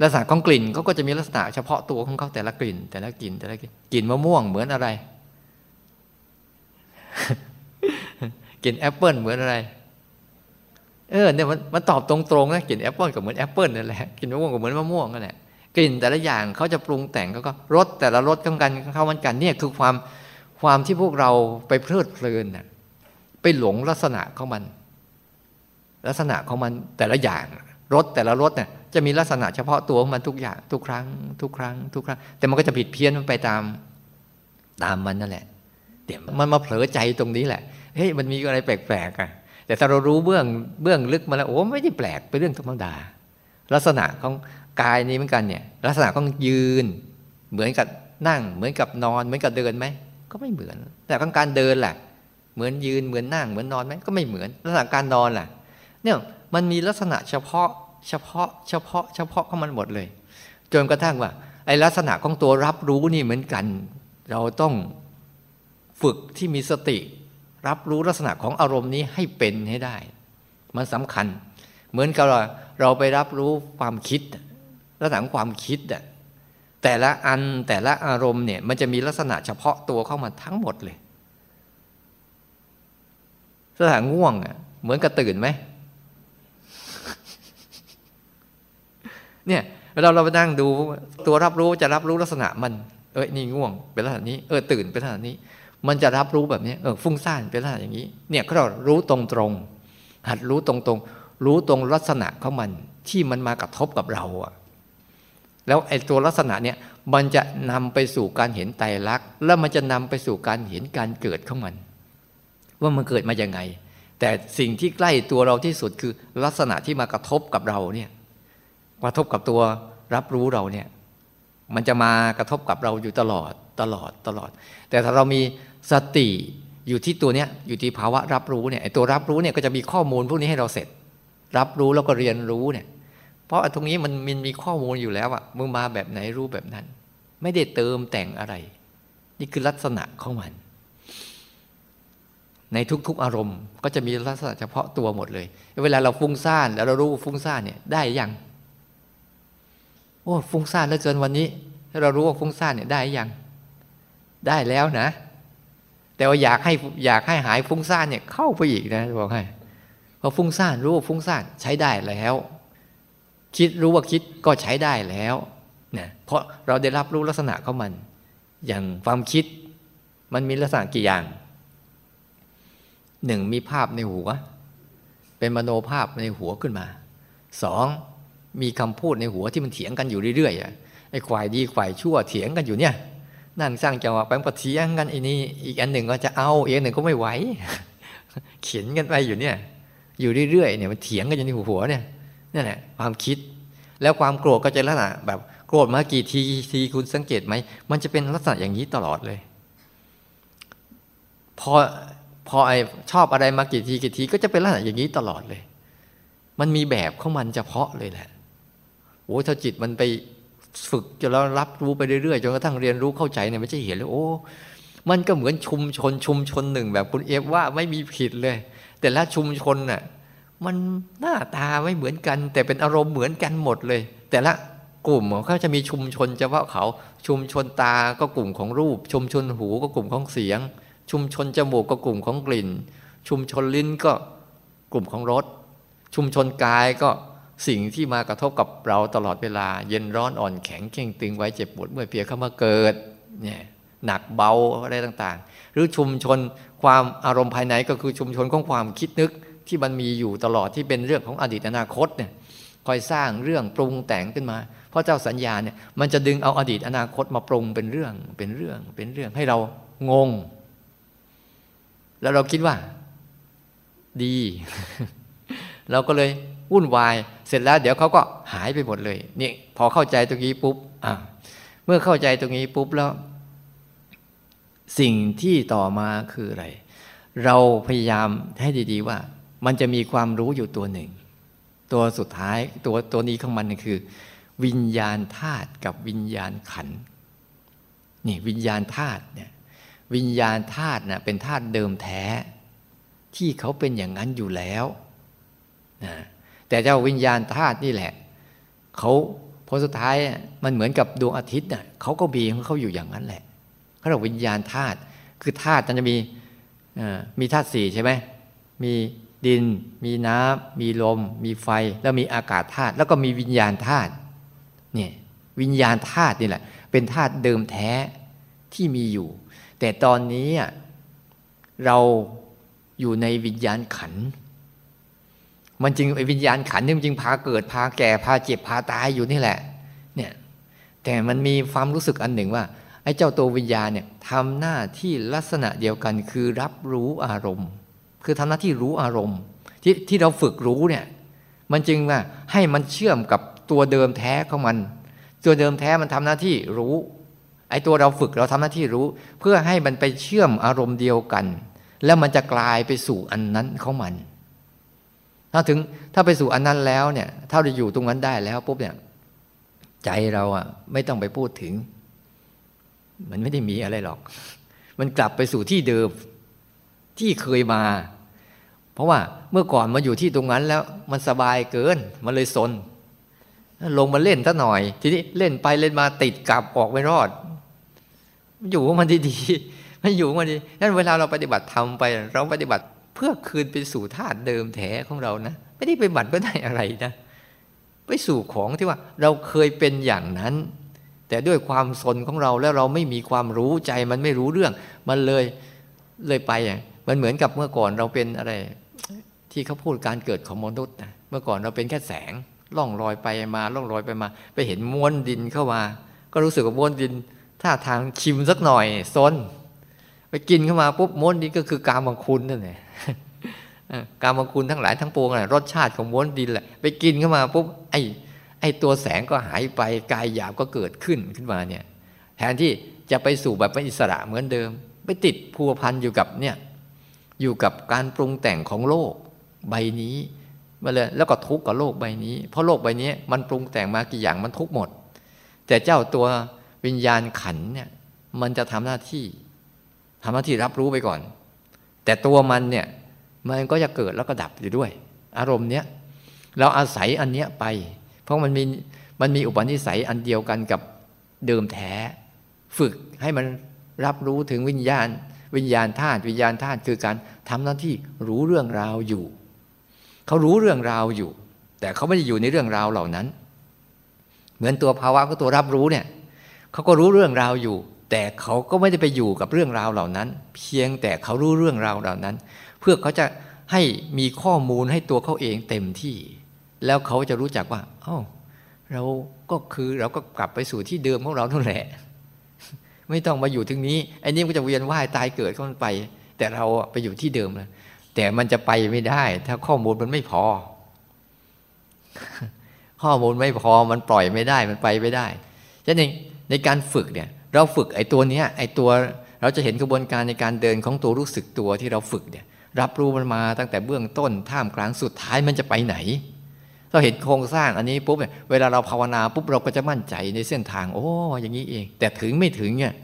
ลักษณะของกลิ่นเขาก็จะมีลักษณะเฉพาะตัวของเขาแต่ละกลิ่น แต่ละกลิ่นแต่ละกลิ่นกลิ่นมะม่วงเหมือนอะไร กลิ่นแอปเปิลเหมือนอะไร เออเนี่ยมันมันตอบตรงๆนะกลิ่นแอปเปิลก็เหมือนแอปเปิลนั่นแหละกลิ่นมะม่วงก็เหมือนมะม่วงนั่นแหละกลิ่นแต่ละอย่างเขาจะปรุงแต่งเขาก็รสแต่ละรสของกันเข้ามันกันเนี่ยคือความความที่พวกเราไปเพลิดเพลินน่ะไปหลงลักษณะของมัน ลักษณะของมันแต่ละอย่างรสแต่ละรสเนี่ยจะมีลักษณะเฉพาะตัวของมันทุกอย่างทุกครั้ง ทุกครั้ง ทุกครั้ง แต่มันก็จะผิดเพี้ยนไปตามตามมันนั่นแหละเดี๋ยวมันมาเผลอใจตรงนี้แหละเฮ้ยมันมีอะไรแปลกๆอะ แต่ถ้าเรารู้เบื้องเบื้องลึกมาแล้วโอ้ไม่ได้แปลกเป็นเรื่องธรรมดา ลักษณะของกายนี้เหมือนกันเนี่ย ลักษณะของยืน เหมือนกับนั่ง เหมือนกับนอน เหมือนกับเดินไหมก็ไม่เหมือนแต่ของการเดินแหละเหมือนยืนเหมือนนั่งเหมือนนอนไหมก็ไม่เหมือน ลักษณะการนอนแหละเนี่ยมันมีลักษณะเฉพาะเฉพาะ เฉพาะ เฉพาะของมันหมดเลย จนกระทั่งว่า ไอ้ลักษณะของตัวรับรู้นี่เหมือนกัน เราต้องฝึกที่มีสติ รับรู้ลักษณะของอารมณ์นี้ให้เป็นให้ได้ มันสำคัญ เหมือนกับเราเราไปรับรู้ความคิดลักษณะของความคิดอะแต่ละอันแต่ละอารมณ์เนี่ยมันจะมีลักษณะเฉพาะตัวเข้ามาทั้งหมดเลยลักษณะง่วงอะเหมือนกับตื่นไหมเนี่ยเราเราไปนั่งดูตัวรับรู้จะรับรู้ลักษณะมัน เอ้ยนี่ง่วง เป็นลักษณะนี้เออตื่นเป็นลักษณะนี้ มันจะรับรู้แบบนี้เออฟุ้งซ่านเป็นลักษณะอย่างนี้ เนี่ยเขารู้ตรงตรงหัดรู้ตรงตรงรู้ตรงลักษณะของมันที่มันมากระทบกับเราอะแล้วไอ้ตัวลักษณะเนี่ยมันจะนำไปสู่การเห็นไตรลักษณ์แล้วมันจะนำไปสู่การเห็นการเกิดของมัน ว่ามันเกิดมาอย่างไง แต่สิ่งที่ใกล้ตัวเราที่สุดคือลักษณะที่มากระทบกับเราเนี่ยกระทบกับตัวรับรู้เราเนี่ย มันจะมากระทบกับเราอยู่ตลอดตลอดตลอด แต่ถ้าเรามี สติอยู่ที่ตัวเนี้ยอยู่ที่ภาวะรับรู้เนี่ยไอ้ตัวรับรู้เนี่ยก็จะมีข้อมูลพวกนี้ให้เราเสร็จ รับรู้แล้วก็เรียนรู้เนี่ย เพราะตรงนี้มันมันมีข้อมูลอยู่แล้วอะมึงมาแบบไหนรู้แบบนั้น ไม่ได้เติมแต่งอะไร นี่คือลักษณะของมัน ในทุกๆอารมณ์ ก็จะมีลักษณะเฉพาะตัวหมดเลย เวลาเราฟุ้งซ่านแล้วเรารู้ฟุ้งซ่านเนี่ยได้ยังโอ้ฟุ้งซ่านเหลือเกินวันนี้ เรารู้ว่าฟุ้งซ่านเนี่ยได้ยังได้แล้วนะ แต่ว่าอยากให้อยากให้หายฟุ้งซ่านเนี่ยเข้าไปอีกนะบอกให้พอฟุ้งซ่านรู้ว่าฟุ้งซ่านใช้ได้แล้ว คิดรู้ว่าคิดก็ใช้ได้แล้วนะเพราะเราได้รับรู้ลักษณะของมัน อย่างความคิดมันมีลักษณะกี่อย่างหนึ่งมีภาพในหัว เป็นมโนภาพในหัวขึ้นมาสองมีคำพูดในหัวที่มันเถียงกันอยู่เรื่อยๆไอ้ควายดีควายชั่วเถียงกันอยู่เนี่ย นั่งสร้างจังหวะไปก็เถียงกันอ้นี่อีกอันหนึ่งก็จะเอาอีกอันหนึ่งก็ไม่ไหวเขียนกันไปอยู่เนี่ย อยู่เรื่อยๆเนี่ยมันเถียงกันอยู่ในหัวเนี่ยนั่นแหละความคิด แล้วความโกรธก็จะลักษณะแบบโกรธมากี่ทีทีคุณสังเกตไหมมันจะเป็นลักษณะอย่างนี้ตลอดเลย พอพอไอชอบอะไรมากี่ทีกี่ทีก็จะเป็นลักษณะอย่างนี้ตลอดเลย มันมีแบบของมันเฉพาะเลยแหละโอ้ถ้าจิตมันไป ฝึกจนแล้วรับรู้ไปเรื่อยๆจนกระทั่งเรียนรู้เข้าใจเนี่ยมันจะเห็นเลยโอ้ มันก็เหมือนชุมชนชุมชนหนึ่งแบบคุณเอฟว่าไม่มีผิดเลย แต่ละชุมชนน่ะมันหน้าตาไม่เหมือนกัน แต่เป็นอารมณ์เหมือนกันหมดเลย แต่ละกลุ่มเขาจะมีชุมชนเฉพาะเขาชุมชนตาก็กลุ่มของรูป ชุมชนหูก็กลุ่มของเสียง ชุมชนจมูกก็กลุ่มของกลิ่น ชุมชนลิ้นก็กลุ่มของรสชุมชนกายก็ สิ่งที่มากระทบกับเราตลอดเวลา เย็นร้อนอ่อนแข็งเข่งตึงไว้เจ็บปวดเมื่อเพียเข้ามาเกิดเนี่ยหนักเบาอะไรต่างๆ หรือชุมชนความอารมณ์ภายในก็คือชุมชนของความคิดนึกที่มันมีอยู่ตลอดที่เป็นเรื่องของอดีตอนาคตเนี่ยคอยสร้างเรื่องปรุงแต่งขึ้นมา เพราะเจ้าสัญญาเนี่ยมันจะดึงเอาอดีตอนาคตมาปรุงเป็นเรื่องเป็นเรื่องเป็นเรื่องให้เรางง แล้วเราคิดว่า ดี เราก็เลย วุ่นวาย เสร็จแล้วเดี๋ยวเขาก็หายไปหมดเลยนี่พอเข้าใจตรงนี้ปุ๊บอะเมื่อเข้าใจตรงนี้ปุ๊บแล้ว สิ่งที่ต่อมาคืออะไร เราพยายามให้ดี ๆ ว่า มันจะมีความรู้อยู่ตัวหนึ่ง ตัวสุดท้ายตัวตัวนี้ของมันคือ วิญญาณธาตุกับวิญญาณขันนี่วิญญาณธาตุเนี่ยวิญญาณธาตุน่ะเป็นธาตุเดิมแท้ ที่เขาเป็นอย่างนั้นอยู่แล้วนะ แต่เจ้าวิญญาณธาตุนี่แหละเขาพอสุดท้ายมันเหมือนกับดวงอาทิตย์น่ะเขาก็บีของเขาอยู่อย่างนั้นแหละเขาเรียกวิญญาณธาตุคือธาตุมันจะมีมีธาตุสี่ใช่ไหมมีดิน มีน้ำมีลม มีไฟ แล้วมีอากาศธาตุแล้วก็มีวิญญาณธาตุเนี่ยวิญญาณธาตุนี่แหละ เป็นธาตุเดิมแท้ที่มีอยู่ แต่ตอนนี้เราอยู่ในวิญญาณขัน มันจริงไอ้วิญญาณขันนี่มันจริงพาเกิดพาแก่พาเจ็บพาตายอยู่นี่แหละ เนี่ยแต่มันมีความรู้สึกอันหนึ่งว่าไอ้เจ้าตัววิญญาณเนี่ยทำหน้าที่ลักษณะเดียวกันคือรับรู้อารมณ์ คือทำหน้าที่รู้อารมณ์ ที่ที่เราฝึกรู้เนี่ย มันจึงว่าให้มันเชื่อมกับตัวเดิมแท้ของมัน ตัวเดิมแท้มันทำหน้าที่รู้ ไอ้ตัวเราฝึกเราทำหน้าที่รู้ เพื่อให้มันไปเชื่อมอารมณ์เดียวกัน แล้วมันจะกลายไปสู่อันนั้นของมัน ถ้าถึงถ้าไปสู่อันนั้นแล้วเนี่ย ถ้าเราอยู่ตรงนั้นได้แล้วปุ๊บเนี่ย ใจเราอะ ไม่ต้องไปพูดถึง มันไม่ได้มีอะไรหรอก มันกลับไปสู่ที่เดิมที่เคยมา เพราะว่าเมื่อก่อนมาอยู่ที่ตรงนั้นแล้ว มันสบายเกิน มันเลยสน ลงมาเล่นซะหน่อย ทีนี้เล่นไปเล่นมาติดกลับออกไม่รอด อยู่มันดีๆมันอยู่มันดีนั้นเวลาเราปฏิบัติทำไป เราปฏิบัติ เพื่อคืนไปสู่ธาตุเดิมแท้ของเรานะไม่ได้ไปบัตรเพื่ได้อะไรนะไปสู่ของที่ว่าเราเคยเป็นอย่างนั้น แต่ด้วยความสนของเราแล้วเราไม่มีความรู้ใจมันไม่รู้เรื่อง มันเลยเลยไปอะมันเหมือนกับเมื่อก่อนเราเป็นอะไร ที่เขาพูดการเกิดของมนุษย์นะเมื่อก่อนเราเป็นแค่แสงล่องลอยไปมาล่องลอยไปมา ไปเห็นม้วนดินเข้ามา ก็รู้สึกว่าม้วนดินท่าทางชิมสักหน่อยซนไปกินเข้ามาปุ๊บม้วนดินก็คือกามังคุณนั่นแหละ กามังคุณทั้งหลายทั้งปวงแหละรสชาติของม้วนดินแหละไปกินเข้ามาปุ๊บไอ้ไอ้ตัวแสงก็หายไปกายหยาบก็เกิดขึ้นขึ้นมาเนี่ยแทนที่จะไปสู่แบบเป็นอิสระเหมือนเดิม ไปติดพัวพันอยู่กับเนี่ยอยู่กับการปรุงแต่งของโลกใบนี้มาเลยแล้วก็ทุกข์กับโลกใบนี้ เพราะโลกใบนี้มันปรุงแต่งมากี่อย่างมันทุกข์หมด แต่เจ้าตัววิญญาณขันเนี่ยมันจะทำหน้าที่ทำหน้าที่รับรู้ไปก่อน แต่ตัวมันเนี่ยมันก็จะเกิดแล้วก็ดับอยู่ด้วย อารมณ์เนี้ยเราอาศัยอันเนี้ยไป เพราะมันมีมันมีอุปนิสัยอันเดียวกันกับเดิมแท้ ฝึกให้มันรับรู้ถึงวิญญาณ วิญญาณธาตุวิญญาณธาตุคือการทำหน้าที่รู้เรื่องราวอยู่ เขารู้เรื่องราวอยู่ แต่เขาไม่ได้อยู่ในเรื่องราวเหล่านั้น เหมือนตัวภาวะก็ตัวรับรู้เนี่ยเขาก็รู้เรื่องราวอยู่ แต่เขาก็ไม่ได้ไปอยู่กับเรื่องราวเหล่านั้น เพียงแต่เขารู้เรื่องราวเหล่านั้น เพื่อเขาจะให้มีข้อมูลให้ตัวเขาเองเต็มที่ แล้วเขาจะรู้จักว่าอ๋อเราก็คือเราก็กลับไปสู่ที่เดิมของเราเท่าแหละ ไม่ต้องมาอยู่ถึงนี้ไอ้นี่มันก็จะเวียนว่ายตายเกิดเข้ามันไป แต่เราไปอยู่ที่เดิมแล้วแต่มันจะไปไม่ได้ ถ้าข้อมูลมันไม่พอ ข้อมูลไม่พอมันปล่อยไม่ได้มันไปไม่ได้ฉะนั้นในการฝึกเนี่ย เราฝึกไอ้ตัวเนี้ยไอ้ตัวเราจะเห็นกระบวนการในการเดินของตัวรู้สึกตัวที่เราฝึกเนี่ยรับรู้มันมาตั้งแต่เบื้องต้นท่ามกลางสุดท้ายมันจะไปไหนเราเห็นโครงสร้างอันนี้ปุ๊บเนี่ยเวลาเราภาวนาปุ๊บเราก็จะมั่นใจในเส้นทาง โอ้อย่างนี้เอง แต่ถึงไม่ถึงเนี่ย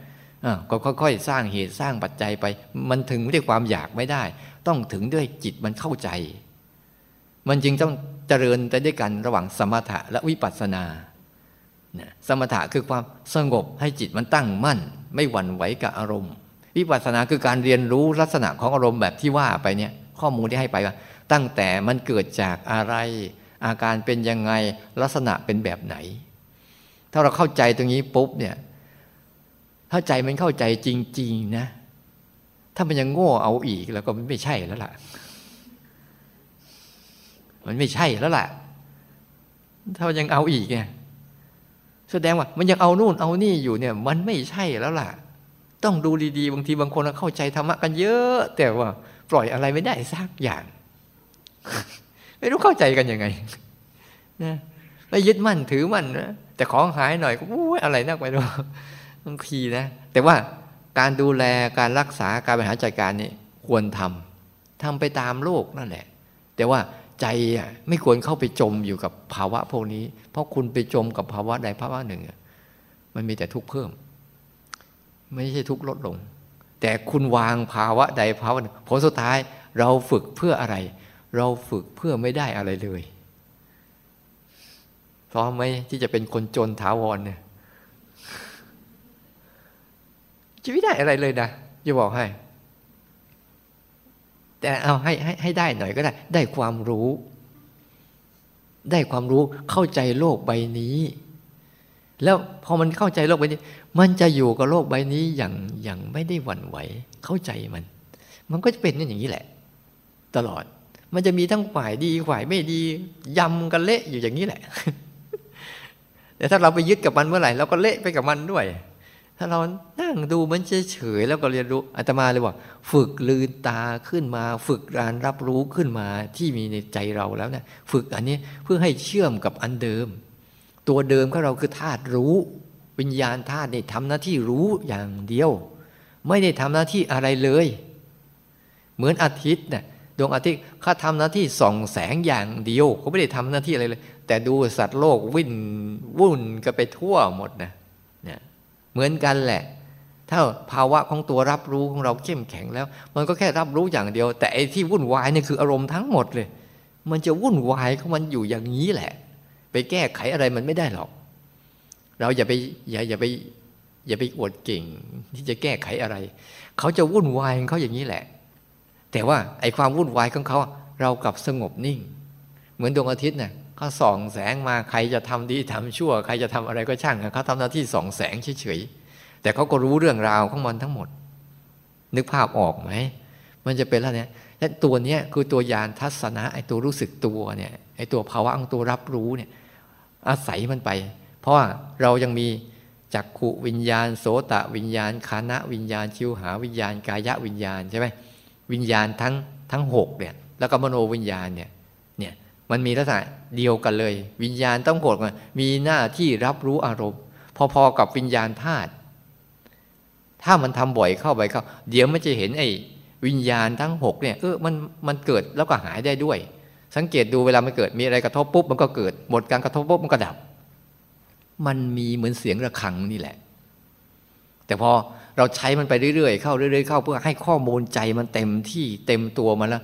ก็ค่อยๆ สร้างเหตุสร้างปัจจัยไป มันถึงด้วยความอยากไม่ได้ ต้องถึงด้วยจิตมันเข้าใจ มันจึงต้องเจริญไปด้วยกันระหว่างสมถะและวิปัสสนา สมถะคือความสงบให้จิตมันตั้งมั่น ไม่หวั่นไหวกับอารมณ์ วิปัสสนาคือการเรียนรู้ลักษณะของอารมณ์แบบที่ว่าไปเนี่ยข้อมูลที่ให้ไปว่า ตั้งแต่มันเกิดจากอะไร อาการเป็นยังไงลักษณะเป็นแบบไหน ถ้าเราเข้าใจตรงนี้ปุ๊บเนี่ยถ้าใจมันเข้าใจจริง ๆ นะ ถ้ามันยังโง่เอาอีกแล้วก็มันไม่ใช่แล้วล่ะ มันไม่ใช่แล้วล่ะ ถ้ายังเอาอีกเนี่ย แสดงว่ามันยังเอานู่นเอานี่อยู่เนี่ย มันไม่ใช่แล้วล่ะ ต้องดูดีๆ บางทีบางคนเข้าใจธรรมะกันเยอะ แต่ว่า ปล่อยอะไรไม่ได้สักอย่าง ไม่รู้เข้าใจกันยังไงนะไม่ยึดมั่นถือมั่นนะแต่ของหายหน่อยก็อะไรนักไปดูบางทีนะ แต่ว่าการดูแลการรักษาการบริหารจัดการนี่ควรทำทำไปตามโลกนั่นแหละ แต่ว่า ใจอะไม่ควรเข้าไปจมอยู่กับภาวะพวกนี้ เพราะคุณไปจมกับภาวะใดภาวะหนึ่ง มันมีแต่ทุกข์เพิ่ม ไม่ใช่ทุกข์ลดลง แต่คุณวางภาวะใดภาวะหนึ่งผลสุดท้ายเราฝึกเพื่ออะไร เราฝึกเพื่อไม่ได้อะไรเลยพร้อมไหมที่จะเป็นคนจนถาวรเนี่ยจะไม่ได้อะไรเลยนะจะบอกให้ แต่เอาให้ให้ให้ได้หน่อยก็ได้ ได้ความรู้ ได้ความรู้เข้าใจโลกใบนี้ แล้วพอมันเข้าใจโลกใบนี้ มันจะอยู่กับโลกใบนี้อย่างอย่างไม่ได้หวั่นไหว เข้าใจมัน มันก็จะเป็นอย่างนี้แหละ ตลอด มันจะมีทั้งฝ่ายดีฝ่ายไม่ดียำกันเละอยู่อย่างนี้แหละแต่ถ้าเราไปยึดกับมันเมื่อไหร่เราก็เละไปกับมันด้วย ถ้าเรานั่งดูมันเฉยๆแล้วก็เรียนรู้อาตมาเลยว่า ฝึกลืนตาขึ้นมา ฝึกการรับรู้ขึ้นมาที่มีในใจเราแล้วเนะี่ยฝึกอันนี้เพื่อให้เชื่อมกับอันเดิม ตัวเดิมของเราคือธาตุรู้ วิญญาณธาตุเนี่ยทำหน้าที่รู้อย่างเดียว ไม่ได้ทำหน้าที่อะไรเลย เหมือนอาทิตย์เนะ่ยดวงอาทิตย์เขาทำหน้าที่ส่องแสงอย่างเดียวเขาไม่ได้ทำหน้าที่อะไรเลย แต่ดูสัตว์โลกวิ่นวุ่นกันไปทั่วหมดนะ เหมือนกันแหละ ถ้าภาวะของตัวรับรู้ของเราเข้มแข็งแล้ว มันก็แค่รับรู้อย่างเดียว แต่ไอ้ที่วุ่นวายนี่คืออารมณ์ทั้งหมดเลย มันจะวุ่นวายของมันอยู่อย่างนี้แหละ ไปแก้ไขอะไรมันไม่ได้หรอก เราอย่าไปอย่าอย่าไปอย่าไปอวดเก่ง ที่จะแก้ไขอะไร เขาจะวุ่นวายของเขาอย่างนี้แหละ แต่ว่าไอ้ความวุ่นวายของเขาเรากลับสงบนิ่ง เหมือนดวงอาทิตย์นี่ย เขาส่องแสงมาใครจะทำดีทำชั่ว ใครจะทำอะไรก็ช่างเขาทำหน้าที่ส่องแสงเฉยๆแต่เขาก็รู้เรื่องราวของมันทั้งหมด นึกภาพออกไหมมันจะเป็นแล้วเนี่ยและตัวเนี้ยคือตัวยานทัศนะไอ้ตัวรู้สึกตัวเนี่ยไอ้ตัวภาวะของตัวรับรู้เนี่ยอาศัยมันไป เพราะว่าเรายังมีจักขุวิญญาณ โสตะวิญญาณคานะวิญญาณชิวหาวิญญาณกายะวิญญาณใช่ไหมวิญญาณทั้งทั้งหกเนี่ยแล้วก็มโนวิญญาณเนี่ย มันมีลักษณะเดียวกันเลย วิญญาณต้องโกรธมีหน้าที่รับรู้อารมณ์ พอๆกับวิญญาณธาตุถ้ามันทำบ่อยเข้าไปเข้า เดี๋ยวมันจะเห็นไอ้วิญญาณทั้งหกเนี่ยเออมันมันเกิดแล้วก็หายได้ด้วย สังเกตดูเวลามันเกิดมีอะไรกระทบปุ๊บมันก็เกิดหมดการกระทบปุ๊บมันก็ดับ มันมีเหมือนเสียงระฆังนี่แหละ แต่พอเราใช้มันไปเรื่อยๆเข้าเรื่อยๆเข้าเพื่อให้ข้อมูลใจมันเต็มที่เต็มตัวมันแล้ว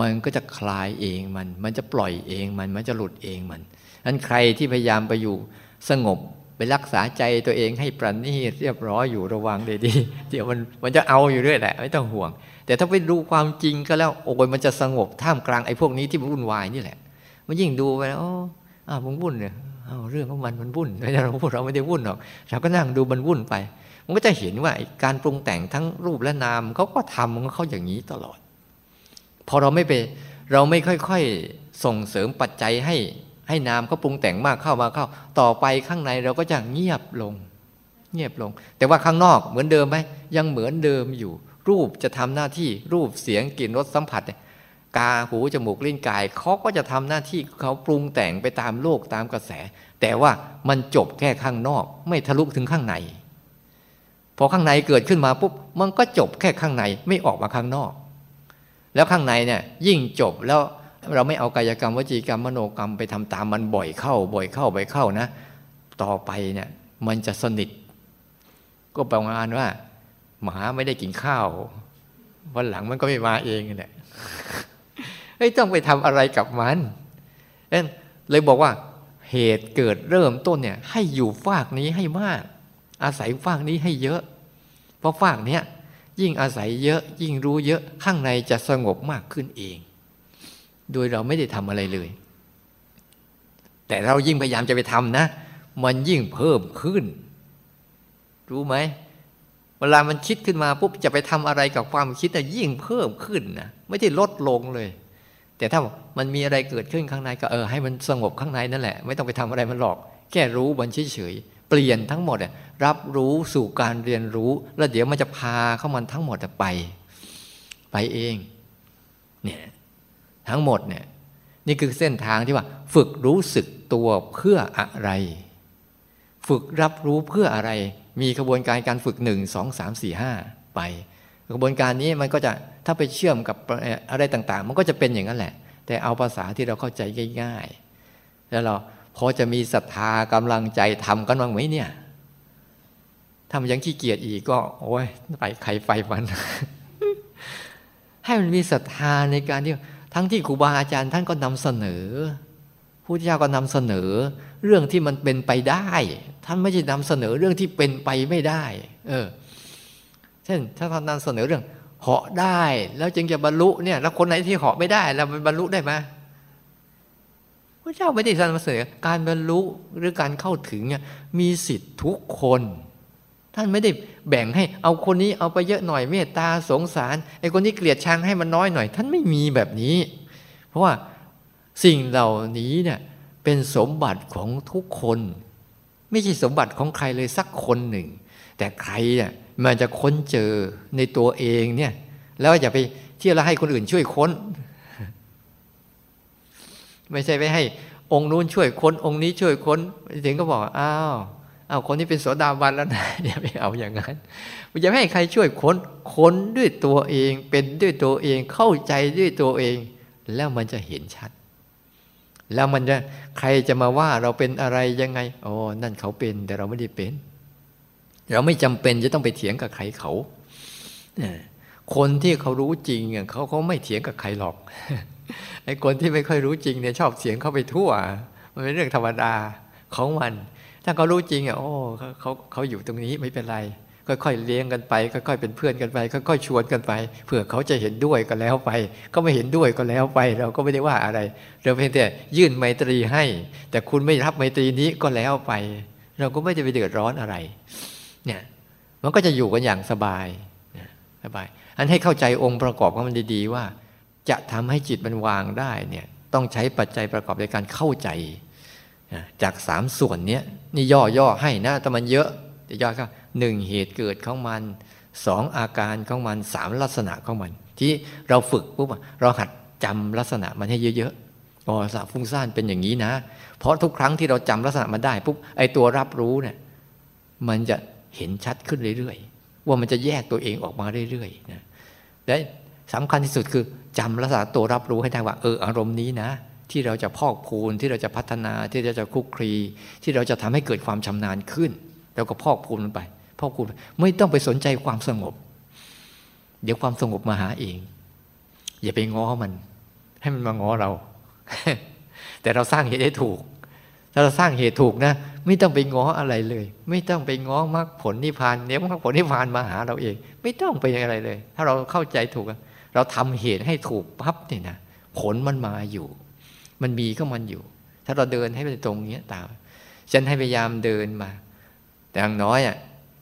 มันก็จะคลายเองมัน มันจะปล่อยเองมัน มันจะหลุดเองมันนั้นใครที่พยายามไปอยู่สงบไปรักษาใจตัวเองให้ประณีตเรียบร้อยอยู่ระวังดีๆเดี๋ยวมันมันจะเอาอยู่ด้วยแหละไม่ต้องห่วง แต่ถ้าไปดูความจริงก็แล้วโอ้ยมันจะสงบท่ามกลางไอ้พวกนี้ที่มันวุ่นวายนี่แหละ มันยิ่งดูไปแล้วอ้าวมันวุ่นเนี่ยอ้าวเรื่องของมันมันวุ่นไม่ใช่เราพูดเราไม่ได้วุ่นหรอกเราก็นั่งดูมันวุ่นไป มันก็จะเห็นว่าการปรุงแต่งทั้งรูปและนามเขาก็ทำของเขาอย่างนี้ตลอด พอเราไม่ไปเราไม่ค่อยๆส่งเสริมปัจจัยให้ให้นามเขาปรุงแต่งมากเข้ามาเข้า ต่อไปข้างในเราก็จะเงียบลง เงียบลง แต่ว่าข้างนอกเหมือนเดิมไหมยังเหมือนเดิมอยู่ รูปจะทำหน้าที่รูปเสียงกลิ่นรสสัมผัสเนี่ยกาหูจมูกลิ้นกายเขาก็จะทำหน้าที่เขาปรุงแต่งไปตามโลกตามกระแส แต่ว่ามันจบแค่ข้างนอก ไม่ทะลุถึงข้างใน พอข้างในเกิดขึ้นมาปุ๊บมันก็จบแค่ข้างในไม่ออกมาข้างนอก แล้วข้างในเนี่ยยิ่งจบแล้วเราไม่เอากายกรรมวจีกรรมมโนกรรมไปทำตามมันบ่อยเข้า บ่อยเข้าบ่อยเข้านะ ต่อไปเนี่ยมันจะสนิท ก็ประมาณว่า หมาไม่ได้กินข้าว วันหลังมันก็ไม่มาเองแหละเฮ้ยต้องไปทำอะไรกับมันเอ็นเลยบอกว่า เหตุเกิดเริ่มต้นเนี่ย ให้อยู่ฝากนี้ให้มาก อาศัยฝากนี้ให้เยอะ เพราะฝากเนี้ย ยิ่งอาศัยเยอะยิ่งรู้เยอะข้างในจะสงบมากขึ้นเอง โดยเราไม่ได้ทำอะไรเลย แต่เรายิ่งพยายามจะไปทำนะ มันยิ่งเพิ่มขึ้น รู้ไหมเวลามันคิดขึ้นมาปุ๊บจะไปทำอะไรกับความคิดแต่ยิ่งเพิ่มขึ้นนะไม่ได้ลดลงเลย แต่ถ้ามันมีอะไรเกิดขึ้นข้างในก็เออให้มันสงบข้างในนั่นแหละ ไม่ต้องไปทำอะไรมันหรอก แค่รู้มันเฉยๆ เปลี่ยนทั้งหมดรับรู้สู่การเรียนรู้ แล้วเดี๋ยวมันจะพาเข้ามันทั้งหมดไป ไปเองเนี่ยทั้งหมดเนี่ยนี่คือเส้นทางที่ว่า ฝึกรู้สึกตัวเพื่ออะไร ฝึกรับรู้เพื่ออะไร มีกระบวนการการฝึกหนึ่งสองสามสี่ห้าไปกระบวนการนี้มันก็จะถ้าไปเชื่อมกับอะไรต่างๆ มันก็จะเป็นอย่างนั้นแหละ แต่เอาภาษาที่เราเข้าใจง่าย ๆ แล้วเรา พอจะมีศรัทธากำลังใจทำกันบ้างไหมเนี่ยทำยังขี้เกียจอีกก็ โอ้ยไปใครไฟมัน ให้มันมีศรัทธาในการที่ทั้งที่ครูบาอาจารย์ท่านก็นำเสนอผู้เจ้าก็นำเสนอ เรื่องที่มันเป็นไปได้ ท่านไม่ใช่นำเสนอเรื่องที่เป็นไปไม่ได้ เออ เช่น ถ้าท่านนำเสนอเรื่อง เหาะได้ แล้วจึงจะบรรลุเนี่ย แล้วคนไหนที่เหาะไม่ได้ แล้วมันบรรลุได้ไหม ระเจ้าไม่ได้นำเสนอการบรรลุหรือการเข้าถึงเนี่ยมีสิทธิ์ทุกคน ท่านไม่ได้แบ่งให้เอาคนนี้เอาไปเยอะหน่อยเมตตาสงสารไอ้คนนี้เกลียดชังให้มันน้อยหน่อย ท่านไม่มีแบบนี้ เพราะว่าสิ่งเหล่านี้เนี่ยเป็นสมบัติของทุกคน ไม่ใช่สมบัติของใครเลยสักคนหนึ่ง แต่ใครเนี่ยมันจะค้นเจอในตัวเองเนี่ยแล้วอย่าไปเที่ยวแล้วให้คนอื่นช่วยค้น ไม่ใช่ไปให้ องค์นู้นช่วยค้น องค์นี้ช่วยค้นถึงก็บอกอ้าวอ้าวคนนี้เป็นโสดาบันแล้วนะอย่าไปเอาอย่างนั้นอย่าให้ใครช่วยค้นค้นด้วยตัวเอง เป็นด้วยตัวเองเข้าใจด้วยตัวเอง แล้วมันจะเห็นชัด แล้วมันจะใครจะมาว่าเราเป็นอะไรยังไงอ๋อนั่นเขาเป็นแต่เราไม่ได้เป็น เราไม่จำเป็นจะต้องไปเถียงกับใครเขาคนที่เขารู้จริงเขาเขาไม่เถียงกับใครหรอก ไอ้คนที่ไม่ค่อยรู้จริงเนี่ยชอบเถียงเข้าไปทั่ว มันเป็นเรื่องธรรมดาของมัน ถ้าเขารู้จริงอะโอ้เขเขาเขาอยู่ตรงนี้ไม่เป็นไร ค่อยๆเลี้ยงกันไปค่อยๆเป็นเพื่อนกันไปค่อยๆชวนกันไปเผื่อเขาจะเห็นด้วยก็แล้วไป ก็ไม่เห็นด้วยก็แล้วไป เราก็ไม่ได้ว่าอะไร เราเพียงแต่ยื่นไมตรีให้ แต่คุณไม่รับไมตรีนี้ก็แล้วไป เราก็ไม่จะไปเดือดร้อนอะไรเนี่ยมันก็จะอยู่กันอย่างสบายสบาย อันให้เข้าใจองค์ประกอบของมันดี ๆ ว่า จะทำให้จิตมันวางได้เนี่ยต้องใช้ปัจจัยประกอบในการเข้าใจ จากสามส่วนนี้นี่ย่อๆให้นะแต่มันเยอะแต่ย่อก็หนึ่งเหตุเกิดของมันสองอาการของมันสามลักษณะของมัน ที่เราฝึกปุ๊บเราหัดจำลักษณะมันให้เยอะๆอ๋อสะฟุ้งซ่านเป็นอย่างนี้นะ เพราะทุกครั้งที่เราจำลักษณะมันได้ปุ๊บไอตัวรับรู้เนี่ยมันจะเห็นชัดขึ้นเรื่อยๆ ว่ามันจะแยกตัวเองออกมาเรื่อยๆนะและสำคัญที่สุดคือ จำลักษณะตัวรับรู้ให้ได้ว่าเอออารมณ์นี้นะ ที่เราจะพอกพูนที่เราจะพัฒนาที่เราจะคุกคลีที่เราจะทำให้เกิดความชำนาญขึ้นเราก็พอกพูนมันไป พอกพูนไม่ต้องไปสนใจความสงบ เดี๋ยวความสงบมาหาเอง อย่าไปง้อมัน ให้มันมาง้อเรา แต่เราสร้างเหตุให้ถูก ถ้าเราสร้างเหตุถูกนะ ไม่ต้องไปง้ออะไรเลย ไม่ต้องไปง้อมรรคผลนิพพานเดี๋ยวมรรคผลนิพพานมาหาเราเอง ไม่ต้องไปอะไรเลย ถ้าเราเข้าใจถูก เราทำเหตุให้ถูกปั๊บเนี่ยนะผลมันมาอยู่ มันมีก็มันอยู่ ถ้าเราเดินให้ไปตรงเนี้ยตามฉันให้พยายามเดินมา แต่อย่างน้อยอะ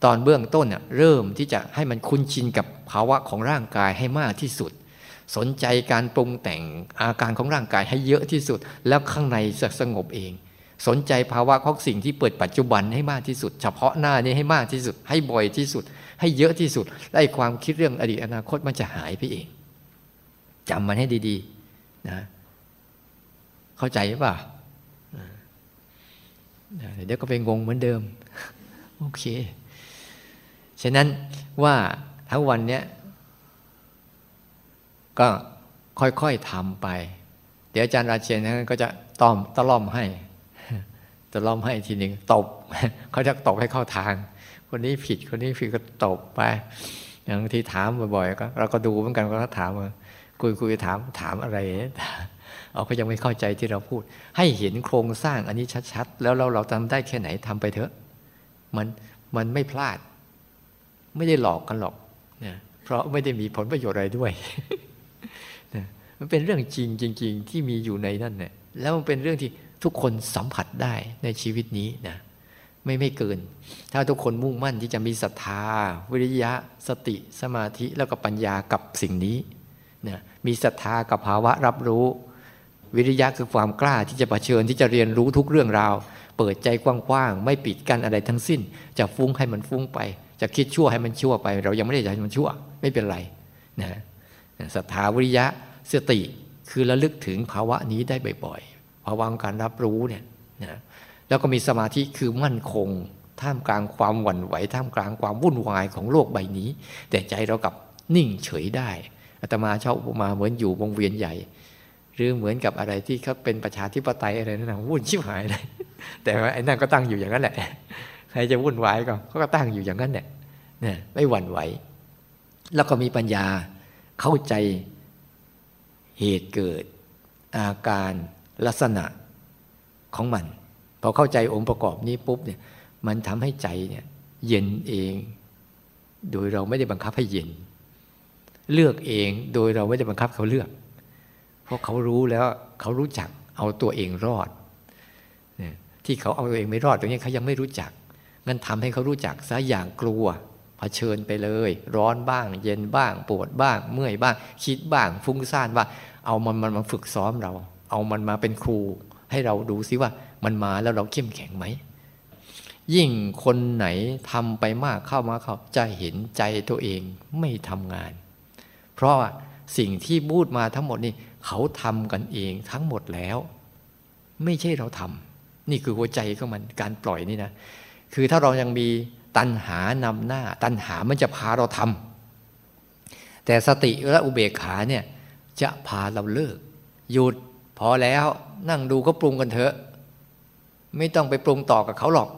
ตอนเบื้องต้นอะเริ่มที่จะให้มันคุ้นชินกับภาวะของร่างกายให้มากที่สุด สนใจการปรุงแต่งอาการของร่างกายให้เยอะที่สุด แล้วข้างในจะสงบเอง สนใจภาวะของสิ่งที่เปิดปัจจุบันให้มากที่สุด เฉพาะหน้านี้ให้มากที่สุด ให้บ่อยที่สุด ให้เยอะที่สุดไอ้ความคิดเรื่องอดีตอนาคตมันจะหายไปเอง จำมันให้ดีๆนะเข้าใจป่ะเดี๋ยวก็ไปงงเหมือนเดิม โอเค ฉะนั้นว่าทั้งวันเนี้ยก็ค่อยๆทำไป เดี๋ยวอาจารย์ราเชนนั้นก็จะต้อมตะล่อมให้ตะล่อมให้ทีหนึ่งตบ เขาจะตบให้เข้าทาง คนนี้ผิดคนนี้ผิดก็ตบไปอย่างที่ถามบ่อยๆก็เราก็ดูเหมือนกันก็ถามว่า คุยคุยถามถามอะไรเอาก็ยังไม่เข้าใจที่เราพูด ให้เห็นโครงสร้างอันนี้ชัด ๆ แล้วเราเราทำได้แค่ไหนทำไปเถอะ มันมันไม่พลาด ไม่ได้หลอกกันหรอกนะเพราะไม่ได้มีผลประโยชน์อะไรด้วยนะมันเป็นเรื่องจริงจริง ๆ ที่มีอยู่ในนั่นเนี่ยแล้วมันเป็นเรื่องที่ทุกคนสัมผัสได้ในชีวิตนี้นะไม่ไม่เกิน ถ้าทุกคนมุ่งมั่นที่จะมีศรัทธา วิริยะ สติ สมาธิแล้วก็ปัญญากับสิ่งนี้ นะมีศรัทธากับภาวะรับรู้ วิริยะคือความกล้าที่จะะเผชิญที่จะเรียนรู้ทุกเรื่องราว เปิดใจกว้างๆ ไม่ปิดกั้นอะไรทั้งสิ้น จะฟุ้งให้มันฟุ้งไป จะคิดชั่วให้มันชั่วไป เรายังไม่ได้ให้มันชั่วไม่เป็นไรนะศรัทธาวิริยะสติคือระลึกถึงภาวะนี้ได้บ่อยๆภาวะการรับรู้เนี่ยนะแล้วก็มีสมาธิคือมั่นคง ท่ามกลางความหวั่นไหว ท่ามกลางความวุ่นวายของโลกใบนี้ แต่ใจเรากับนิ่งเฉยได้ อาตมาชอบอุปมาเหมือนอยู่วงเวียนใหญ่ หรือเหมือนกับอะไรที่เขาเป็นประชาธิปไตยอะไรนั่นนะวุ่นชิบหายเลยแต่ว่าไอ้นั่นก็ตั้งอยู่อย่างนั้นแหละใครจะวุ่นวายก็เขาก็ตั้งอยู่อย่างนั้นแหละเนี่ยไม่หวั่นไหว แล้วก็มีปัญญาเข้าใจเหตุเกิด อาการลักษณะของมันพอเข้าใจองค์ประกอบนี้ปุ๊บเนี่ยมันทำให้ใจเนี่ยเย็นเอง โดยเราไม่ได้บังคับให้เย็น เลือกเองโดยเราไม่ได้บังคับเขาเลือก เพราะเขารู้แล้วเขารู้จักเอาตัวเองรอด ที่เขาเอาตัวเองไม่รอดตรงนี้เขายังไม่รู้จัก งั้นทำให้เขารู้จักซะอย่างกลัวเผชิญไปเลย ร้อนบ้าง เย็นบ้าง ปวดบ้าง เมื่อยบ้าง คิดบ้าง ฟุ้งซ่านว่า เอามันมันมาฝึกซ้อมเรา เอามันมาเป็นครู ให้เราดูซิว่ามันมาแล้วเราเข้มแข็งไหมยิ่งคนไหนทำไปมากเข้ามาเขาจะเห็นใจตัวเองไม่ทำงาน เพราะสิ่งที่บูดมาทั้งหมดนี่เขาทำกันเองทั้งหมดแล้ว ไม่ใช่เราทำนี่คือหัวใจของมันการปล่อยนี่นะคือถ้าเรายังมีตัณหานำหน้า ตัณหามันจะพาเราทำแต่สติและอุเบกขาเนี่ยจะพาเราเลิก หยุดพอแล้วนั่งดูเขาปรุงกันเถอะ ไม่ต้องไปปรุงต่อกับเขาหรอก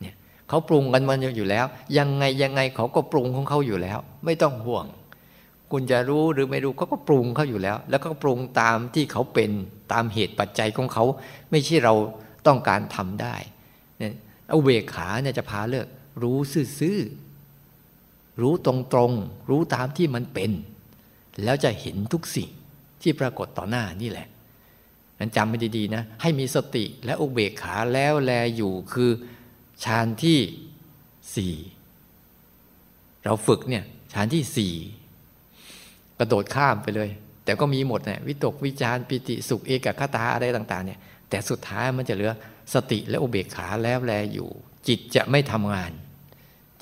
เนี่ยเขาปรุงกันมันอยู่แล้ว ยังไงยังไงเขาก็ปรุงของเขาอยู่แล้ว ไม่ต้องห่วง คุณจะรู้หรือไม่รู้เขาก็ปรุงเขาอยู่แล้ว แล้วก็ปรุงตามที่เขาเป็นตามเหตุปัจจัยของเขา ไม่ใช่เราต้องการทำได้เนี่ยอาเวขาเนี่ยจะพาเลิก รู้ซื่อรู้ตรงๆ รู้ตามที่มันเป็น แล้วจะเห็นทุกสิ่งที่ปรากฏต่อหน้านี่แหละนั้นจำไม่ดีๆนะ ให้มีสติและอุเบกขาแล้วแลอยู่คือฌานที่สี่เราฝึกเนี่ยฌานที่สี่ กระโดดข้ามไปเลย แต่ก็มีหมดเนี่ยวิตกวิจารปิติสุขเอกคตาอะไรต่างๆเนี่ยแต่สุดท้ายมันจะเหลือสติและอุเบกขาแล้วแลอยู่ จิตจะไม่ทำงาน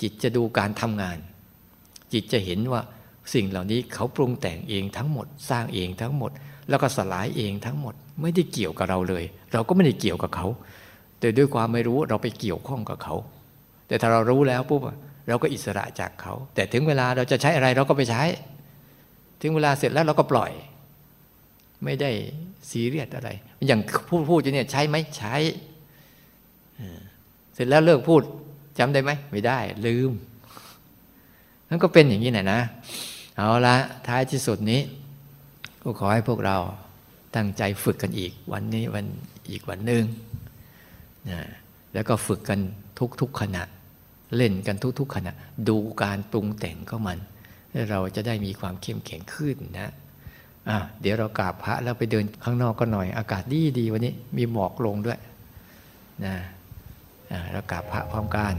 จิตจะดูการทำงาน จิตจะเห็นว่าสิ่งเหล่านี้เขาปรุงแต่งเองทั้งหมด สร้างเองทั้งหมด แล้วก็สลายเองทั้งหมด ไม่ได้เกี่ยวกับเราเลย เราก็ไม่ได้เกี่ยวกับเขา แต่ด้วยความไม่รู้เราไปเกี่ยวข้องกับเขา แต่ถ้าเรารู้แล้วปุ๊บเราก็อิสระจากเขา แต่ถึงเวลาเราจะใช้อะไรเราก็ไปใช้ ถึงเวลาเสร็จแล้วเราก็ปล่อย ไม่ได้ซีเรียสอะไร อย่างพูดพูดอยู่เนี่ยใช้ไหมใช้เสร็จแล้วเลิกพูดจำได้ไหมไม่ได้ ลืมนั่นก็เป็นอย่างนี้แหละนะ เอาละท้ายที่สุดนี้ก็ขอให้พวกเราตั้งใจฝึกกันอีกวันนี้วันอีกวันหนึ่งนะแล้วก็ฝึกกันทุกๆขณะ เล่นกันทุกๆขณะ ดูการปรุงแต่งของมัน เราจะได้มีความเข้มแข็งขึ้นนะอะเดี๋ยวเรากราบพระแล้วไปเดินข้างนอกก็หน่อย อากาศดีดีวันนี้มีหมอกลงด้วยนะอะเรากราบพระพร้อมกัน